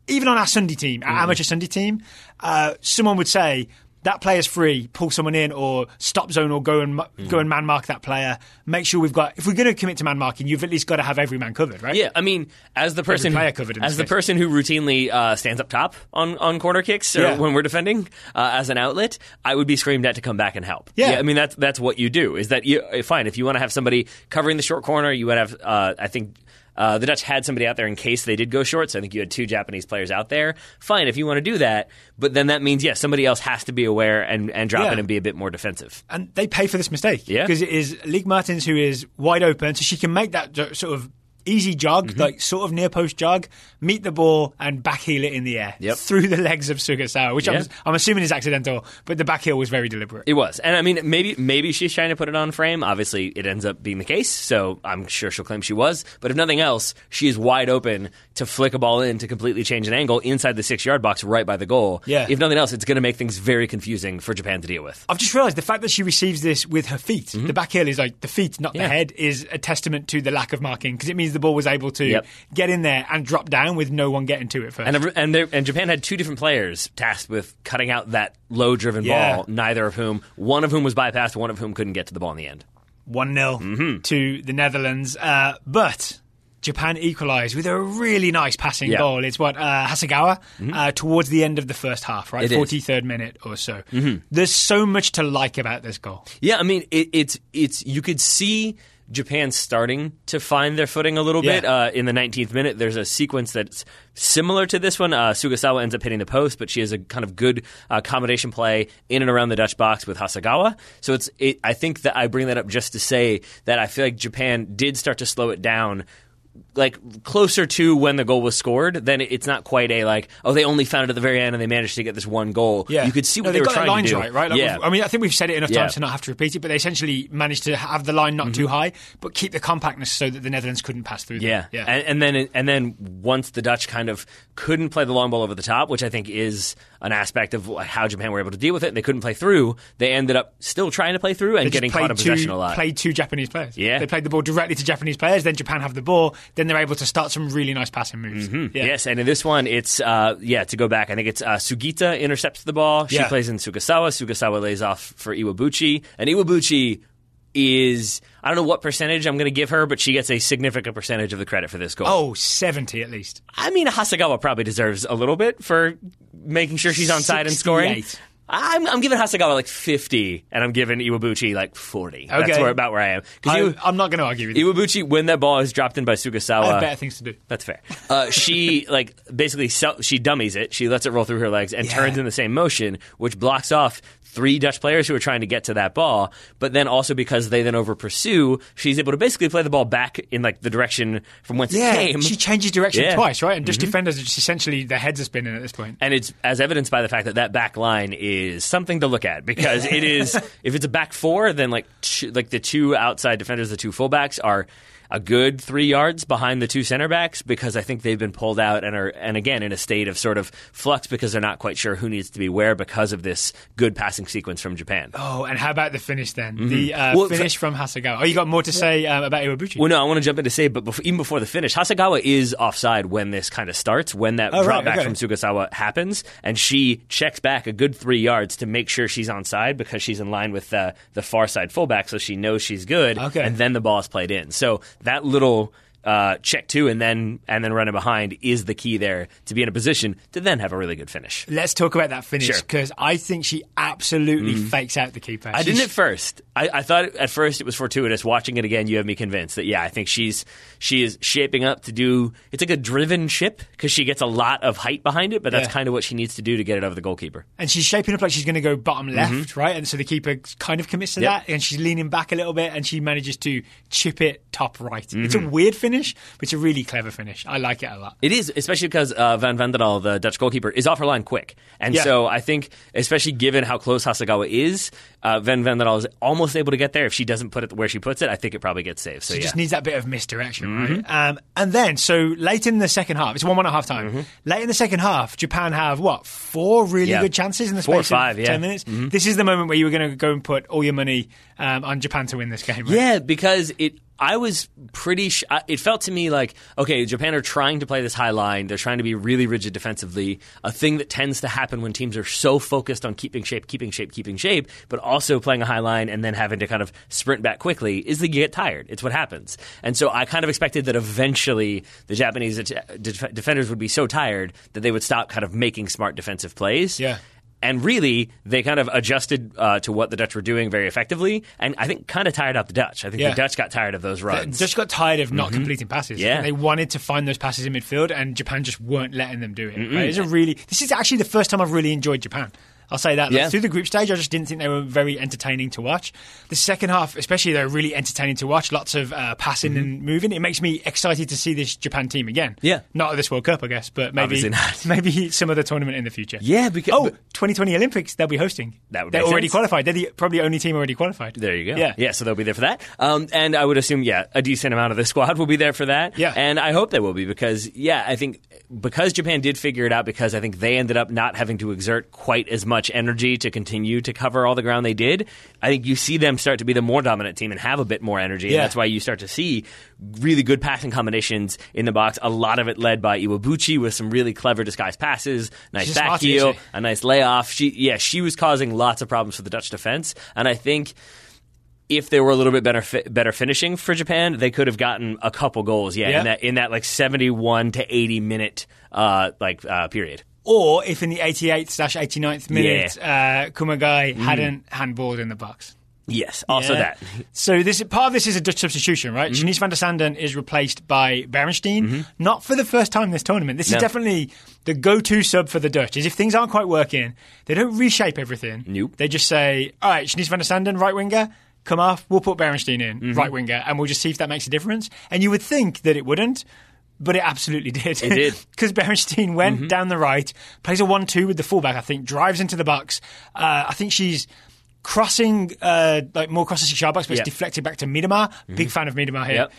Even on our Sunday team, our amateur Sunday team, uh, someone would say that player's free, pull someone in, or stop zone, or go and Mm. go and man mark that player. Make sure we've got. If we're going to commit to man marking, you've at least got to have every man covered, right? Yeah, I mean, as the person player covered as the case. person who routinely uh, stands up top on, on corner kicks or Yeah. when we're defending uh, as an outlet, I would be screamed at to come back and help. Yeah. I mean that's that's what you do. Is that you fine if you want to have somebody covering the short corner, you would have uh, I think. Uh, the Dutch had somebody out there in case they did go short, so I think you had two Japanese players out there. Fine, if you want to do that, but then that means, yes, somebody else has to be aware and, and drop Yeah. in and be a bit more defensive. and they pay for this mistake. Yeah. Because it is Lieke Martens who is wide open, so she can make that sort of easy jog, Mm-hmm. like sort of near post jog, meet the ball and back heel it in the air Yep. through the legs of Sugasawa, which Yeah. I'm, I'm assuming is accidental, but the back heel was very deliberate. It was, and I mean, maybe maybe she's trying to put it on frame. Obviously, it ends up being the case, so I'm sure she'll claim she was. But if nothing else, she is wide open to flick a ball in to completely change an angle inside the six yard box, right by the goal. Yeah. If nothing else, it's going to make things very confusing for Japan to deal with. I've just realised the fact that she receives this with her feet, the back heel is like the feet, not the Mm-hmm. Head, is a testament to the lack of marking because it means the ball was able to Yep. get in there and drop down with no one getting to it first. And and there, and Japan had two different players tasked with cutting out that low driven Yeah. ball. Neither of whom, one of whom was bypassed, one of whom couldn't get to the ball in the end. 1 0 Mm-hmm. to the Netherlands. Uh, but Japan equalised with a really nice passing Yeah. Mm-hmm. goal. It's what, uh, Hasegawa, uh, towards the end of the first half, right? Is. 43rd minute or so. There's so much to like about this goal. Yeah, I mean, it, it's it's you could see Japan starting to find their footing a little Yeah. bit uh, in the 19th minute. There's a sequence that's similar to this one. Uh, Sugasawa ends up hitting the post, but she has a kind of good uh, combination play in and around the Dutch box with Hasegawa. So it's it, I think that I bring that up just to say that I feel like Japan did start to slow it down like closer to when the goal was scored, then it's not quite a like oh they only found it at the very end and they managed to get this one goal. Yeah, you could see No, what they they were trying to do. right, right? Like, yeah, I mean, I think we've said it enough Yeah. times to not have to repeat it, but they essentially managed to have the line not too high, but keep the compactness so that the Netherlands couldn't pass through. them. Mm-hmm. Yeah, yeah. And, and then and then once the Dutch kind of couldn't play the long ball over the top, which I think is an aspect of how Japan were able to deal with it, and they couldn't play through. They ended up still trying to play through and They getting caught in two, possession a lot. Played two Japanese players. Yeah. they played the ball directly to Japanese players. Then Japan have the ball. Then they're able to start some really nice passing moves. Mm-hmm. Yes, and in this one, it's uh, yeah. To go back, I think it's uh, Sugita intercepts the ball. She Yeah. plays in Sugasawa. Sugasawa lays off for Iwabuchi, and Iwabuchi is I don't know what percentage I'm going to give her, but she gets a significant percentage of the credit for this goal. Oh, 70 at least. I mean, Hasegawa probably deserves a little bit for making sure she's on side and scoring. 68. I'm, I'm giving Hasegawa like 50, and I'm giving Iwabuchi like 40. That's Okay. where, about where I am. I, I'm not going to argue with you. Iwabuchi, when that ball is dropped in by I Sugasawa, have better things to do. that's fair. Uh, she [laughs] like basically sel- she dummies it. She lets it roll through her legs and Yeah. turns in the same motion, which blocks off three Dutch players who are trying to get to that ball. But then also because they then over pursue, she's able to basically play the ball back in like the direction from whence it came. she changes direction Yeah. Mm-hmm. twice, right? And Dutch defenders are just essentially their heads are spinning at this point. and it's as evidenced by the fact that that back line is something to look at because it is [laughs] if it's a back four then like two, like the two outside defenders the two fullbacks are a good three yards behind the two center backs because I think they've been pulled out and are, and again, in a state of sort of flux because they're not quite sure who needs to be where because of this good passing sequence from Japan. Oh, and how about the finish then? The uh, Well, finish from Hasegawa. Oh, you got more to say um, about Iwabuchi? Well, no, I want to jump in to say, but before, even before the finish, Hasegawa is offside when this kind of starts, when that Oh, drop right, back okay. from Sugasawa happens, and she checks back a good three yards to make sure she's onside because she's in line with the, the far side fullback, so she knows she's good, Okay. and then the ball is played in. So that little uh, check two and then and then running behind is the key there to be in a position to then have a really good finish. Let's talk about that finish Sure. Mm-hmm. because I think she absolutely fakes out the keeper. I She's- didn't at first. I, I thought at first it was fortuitous. Watching it again, you have me convinced that yeah, I think she's she is shaping up to do. It's like a driven ship because she gets a lot of height behind it, but that's Yeah. kind of what she needs to do to get it over the goalkeeper. and she's shaping up like she's going to go bottom left, right? And so the keeper kind of commits to Mm-hmm. Yep. that, and she's leaning back a little bit, and she manages to chip it top right. It's Mm-hmm. a weird finish, but it's a really clever finish. I like it a lot. It is, especially because uh, Van Veenendaal, the Dutch goalkeeper, is off her line quick. And Yeah. so I think, especially given how close Hasegawa is, uh, Van Veenendaal is almost able to get there. If she doesn't put it where she puts it, I think it probably gets saved. So She yeah. just needs that bit of misdirection, Mm-hmm. right? Um, and then, so late in the second half, it's one one at half time. Mm-hmm. Late in the second half, Japan have what four really Yeah. good chances in the space five, of yeah. Mm-hmm. ten minutes. This is the moment where you were going to go and put all your money um, on Japan to win this game. Right? Yeah, because it. I was pretty. Sh- it felt to me like okay, Japan are trying to play this high line. They're trying to be really rigid defensively. A thing that tends to happen when teams are so focused on keeping shape, keeping shape, keeping shape, but also playing a high line and then having to kind of sprint back quickly is that you get tired. It's what happens. And so I kind of expected that eventually the Japanese def- defenders would be so tired that they would stop kind of making smart defensive plays. Yeah. And really, they kind of adjusted uh, to what the Dutch were doing very effectively, and I think kind of tired out the Dutch. I think Yeah. the Dutch got tired of those runs. just got tired of not completing passes. Mm-hmm. Yeah. they wanted to find those passes in midfield, and Japan just weren't letting them do it. Right? It's a really. This is actually the first time I've really enjoyed Japan. I'll say that. Like, through the group stage, I just didn't think they were very entertaining to watch. The second half, especially, they're really entertaining to watch. Lots of uh, passing and moving. It makes me excited to see this Japan team again. Mm-hmm. Yeah. not at this World Cup, I guess, but maybe [laughs] maybe some other tournament in the future. Yeah, because- oh, but- 2020 Olympics they'll be hosting. That would they're already sense. qualified. They're the probably the only team already qualified. There you go. Yeah. yeah. So they'll be there for that, um, and I would assume, yeah, a decent amount of the squad will be there for that. Yeah. and I hope they will be because, yeah, I think because Japan did figure it out because I think they ended up not having to exert quite as much energy to continue to cover all the ground they did. I think you see them start to be the more dominant team and have a bit more energy, Yeah. and that's why you start to see really good passing combinations in the box. A lot of it led by Iwabuchi with some really clever disguised passes, nice She's back heel, a nice layoff. She, yeah, she was causing lots of problems for the Dutch defense, and I think if they were a little bit better fi- better finishing for Japan, they could have gotten a couple goals. Yeah, Yeah. in that in that like seventy one to eighty minute uh, like uh, period. Or if in the 88th slash 89th minute, uh, Kumagai hadn't handballed in the box. Yes, also Yeah. that. So this part of this is a Dutch substitution, right? Mm-hmm. Shanice van der Sanden is replaced by Beerensteyn, not for the first time this tournament. This No. is definitely the go-to sub for the Dutch. Is if things aren't quite working, they don't reshape everything. Nope. They just say, "All right, Shanice van der Sanden, right winger." Come off, we'll put Beerensteyn in, Mm-hmm. right winger, and we'll just see if that makes a difference. And you would think that it wouldn't, but it absolutely [laughs] did. It did. [laughs] Mm-hmm. Because Beerensteyn went down the right, plays a 1 2 with the fullback, I think, drives into the box. Uh, I think she's crossing, uh, like more crosses to Sharbox, but Yeah. it's deflected back to Miedema. Big fan of Miedema here. Yep.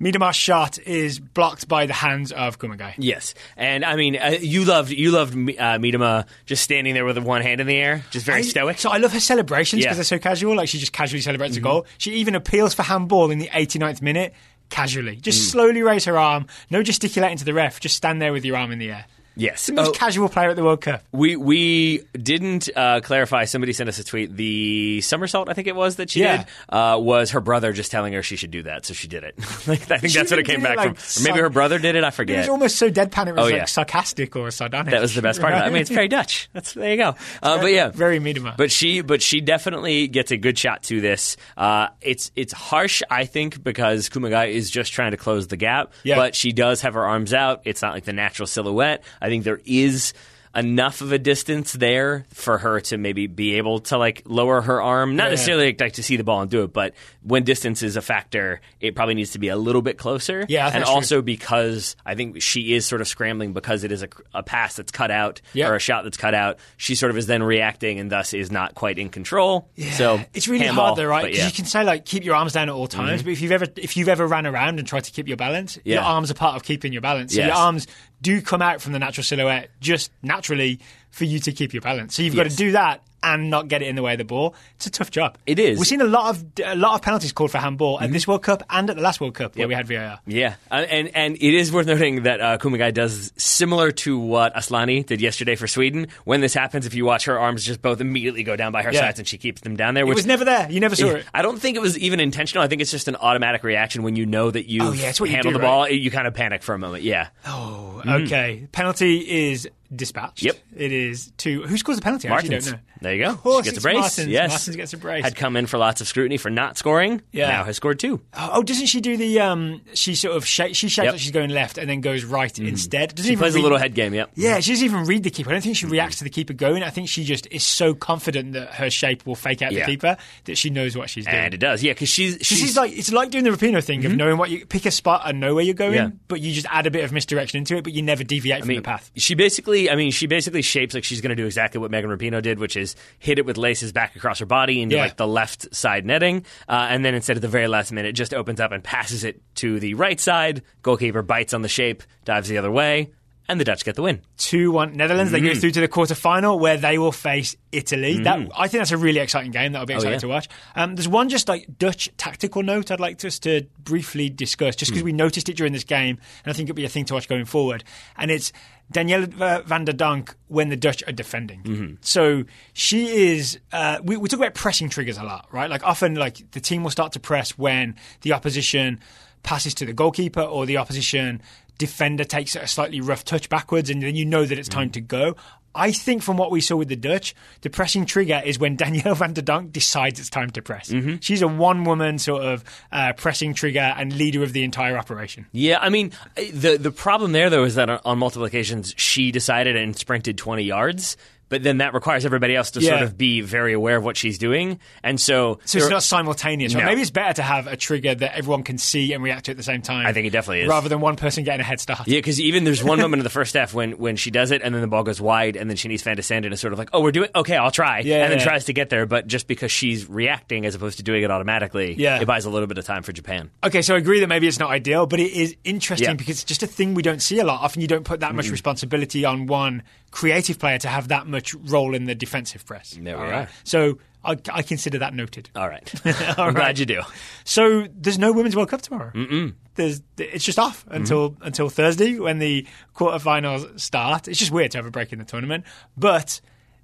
Miedema's shot is blocked by the hands of Kumagai. Yes, and I mean uh, you loved you loved uh, Miedema just standing there with one hand in the air, just very I- stoic. So I love her celebrations Yeah. Mm-hmm. because they're so casual. Like she just casually celebrates a goal. She even appeals for handball in the 89th minute casually. Just Mm. slowly raise her arm. No gesticulating to the ref. Just stand there with your arm in the air. Yes, The most Oh, casual player at the World Cup. we we didn't uh, clarify. Somebody sent us a tweet. The somersault, I think it was that she Yeah. did, uh, was her brother just telling her she should do that, so she did it. [laughs] like, I think She that's what it came did it, back like, from. Or maybe her brother did it. I forget. It was almost so deadpan. It was Oh, like yeah. sarcastic or sardonic. That was the best part of it. I mean, it's very Dutch. [laughs] That's there you go. Uh, but yeah, very Miedema. But she, but she definitely gets a good shot to this. Uh, it's it's harsh, I think, because Kumagai is just trying to close the gap. Yeah. But she does have her arms out. It's not like the natural silhouette. I think there is. Enough of a distance there for her to maybe be able to like lower her arm. Not Yeah. necessarily like, to see the ball and do it, but when distance is a factor, it probably needs to be a little bit closer. Yeah, and that's true. also because I think she is sort of scrambling because it is a, a pass that's cut out Yeah. or a shot that's cut out. She sort of is then reacting and thus is not quite in control. Yeah. So it's really handball, hard though, right? Because yeah. you can say like keep your arms down at all mm-hmm. times, but if you've ever if you've ever ran around and tried to keep your balance, your arms are part of keeping your balance. So your arms do come out from the natural silhouette just naturally naturally for you to keep your balance. So you've got to do that and not get it in the way of the ball. It's a tough job. It is. We've seen a lot of a lot of penalties called for handball at this World Cup and at the last World Cup where we had VAR. Yeah, and and it is worth noting that uh, Kumagai does similar to what Asllani did yesterday for Sweden. When this happens, if you watch her arms just both immediately go down by her Yeah. sides, and she keeps them down there. It was never there. You never saw it. I don't think it was even intentional. I think it's just an automatic reaction when you know that you Oh, yeah, what you handle do, the ball. You kind of panic for a moment. Yeah, Oh, okay. Penalty is dispatched. Mm-hmm. Yep. It is to who scores the penalty? I actually don't know. There you go. Of course, she gets a brace. Martens. Yes, Martens gets a brace. Had come in for lots of scrutiny for not scoring. Yeah. now has scored two. Oh, doesn't she do the? Um, she sort of shake, she shakes Yep. Mm-hmm. like she's going left and then goes right instead. Doesn't She plays a little head game. Yep. Yeah, she doesn't even read the keeper. I don't think she reacts to the keeper going. I think she just is so confident that her shape will fake out Yeah. the keeper that she knows what she's doing. And it does. Yeah, because she's she's is like it's like doing the Rapinoe thing of knowing what you pick a spot and know where you're going, Yeah. but you just add a bit of misdirection into it, but you never deviate from mean, the path. She basically, I mean, she basically shapes like she's going to do exactly what Megan Rapinoe did, which is hit it with laces back across her body into Yeah. like the left side netting, uh, and then instead of the very last minute, just opens up and passes it to the right side. Goalkeeper bites on the shape, dives the other way, and the Dutch get the win. Two one Netherlands. Mm-hmm. They go through to the quarterfinal where they will face Italy. That I think that's a really exciting game. That'll be exciting Oh, yeah. to watch. Um, there's one just like Dutch tactical note I'd like us to briefly discuss, just because we noticed it during this game, and I think it'll be a thing to watch going forward. And it's Danielle uh, van de Donk when the Dutch are defending. Mm-hmm. So she is. Uh, we, we talk about pressing triggers a lot, right? Like often, like the team will start to press when the opposition passes to the goalkeeper or the opposition defender takes a slightly rough touch backwards, and then you know that it's time to go. I think from what we saw with the Dutch, the pressing trigger is when [laughs] Danielle van de Donk decides it's time to press. She's a one woman sort of uh, pressing trigger and leader of the entire operation. Yeah, I mean, the the problem there though is that on, on multiple occasions she decided and sprinted twenty yards. But then that requires everybody else to sort of be very aware of what she's doing, and so, So it's not simultaneous. Right? No. Maybe it's better to have a trigger that everyone can see and react to at the same time. I think it definitely is. Rather than one person getting a head start. Yeah, because even there's one [laughs] moment in the first half when, when she does it and then the ball goes wide and then she needs Van de and it's sort of like, oh, we're doing okay, I'll try, Yeah, and then yeah. tries to get there, but just because she's reacting as opposed to doing it automatically, Yeah. it buys a little bit of time for Japan. Okay, so I agree that maybe it's not ideal, but it is interesting Yeah. because it's just a thing we don't see a lot. Often you don't put that much responsibility on one creative player to have that much role in the defensive press. There we All are. So I, I consider that noted. All right, [laughs] All I'm right. glad you do. So there's no Women's World Cup tomorrow. Mm-mm. There's, it's just off mm-hmm. until until Thursday when the quarterfinals start. It's just weird to have a break in the tournament, but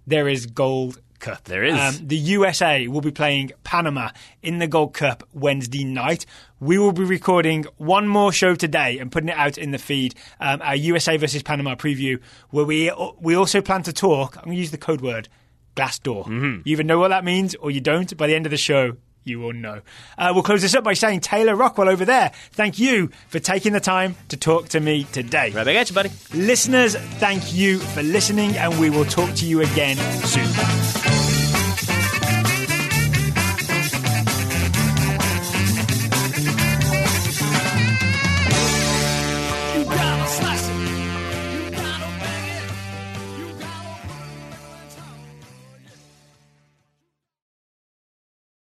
there is Gold Cup. There is. Um, the USA will be playing Panama in the Gold Cup Wednesday night. We will be recording one more show today and putting it out in the feed, um, our USA versus Panama preview, where we we also plan to talk. I'm going to use the code word glass door. Mm-hmm. You either know what that means or you don't. By the end of the show, you will know. Uh, we'll close this up by saying, Taylor Rockwell over there, thank you for taking the time to talk to me today. Right back at you, buddy. Listeners, thank you for listening, and we will talk to you again soon.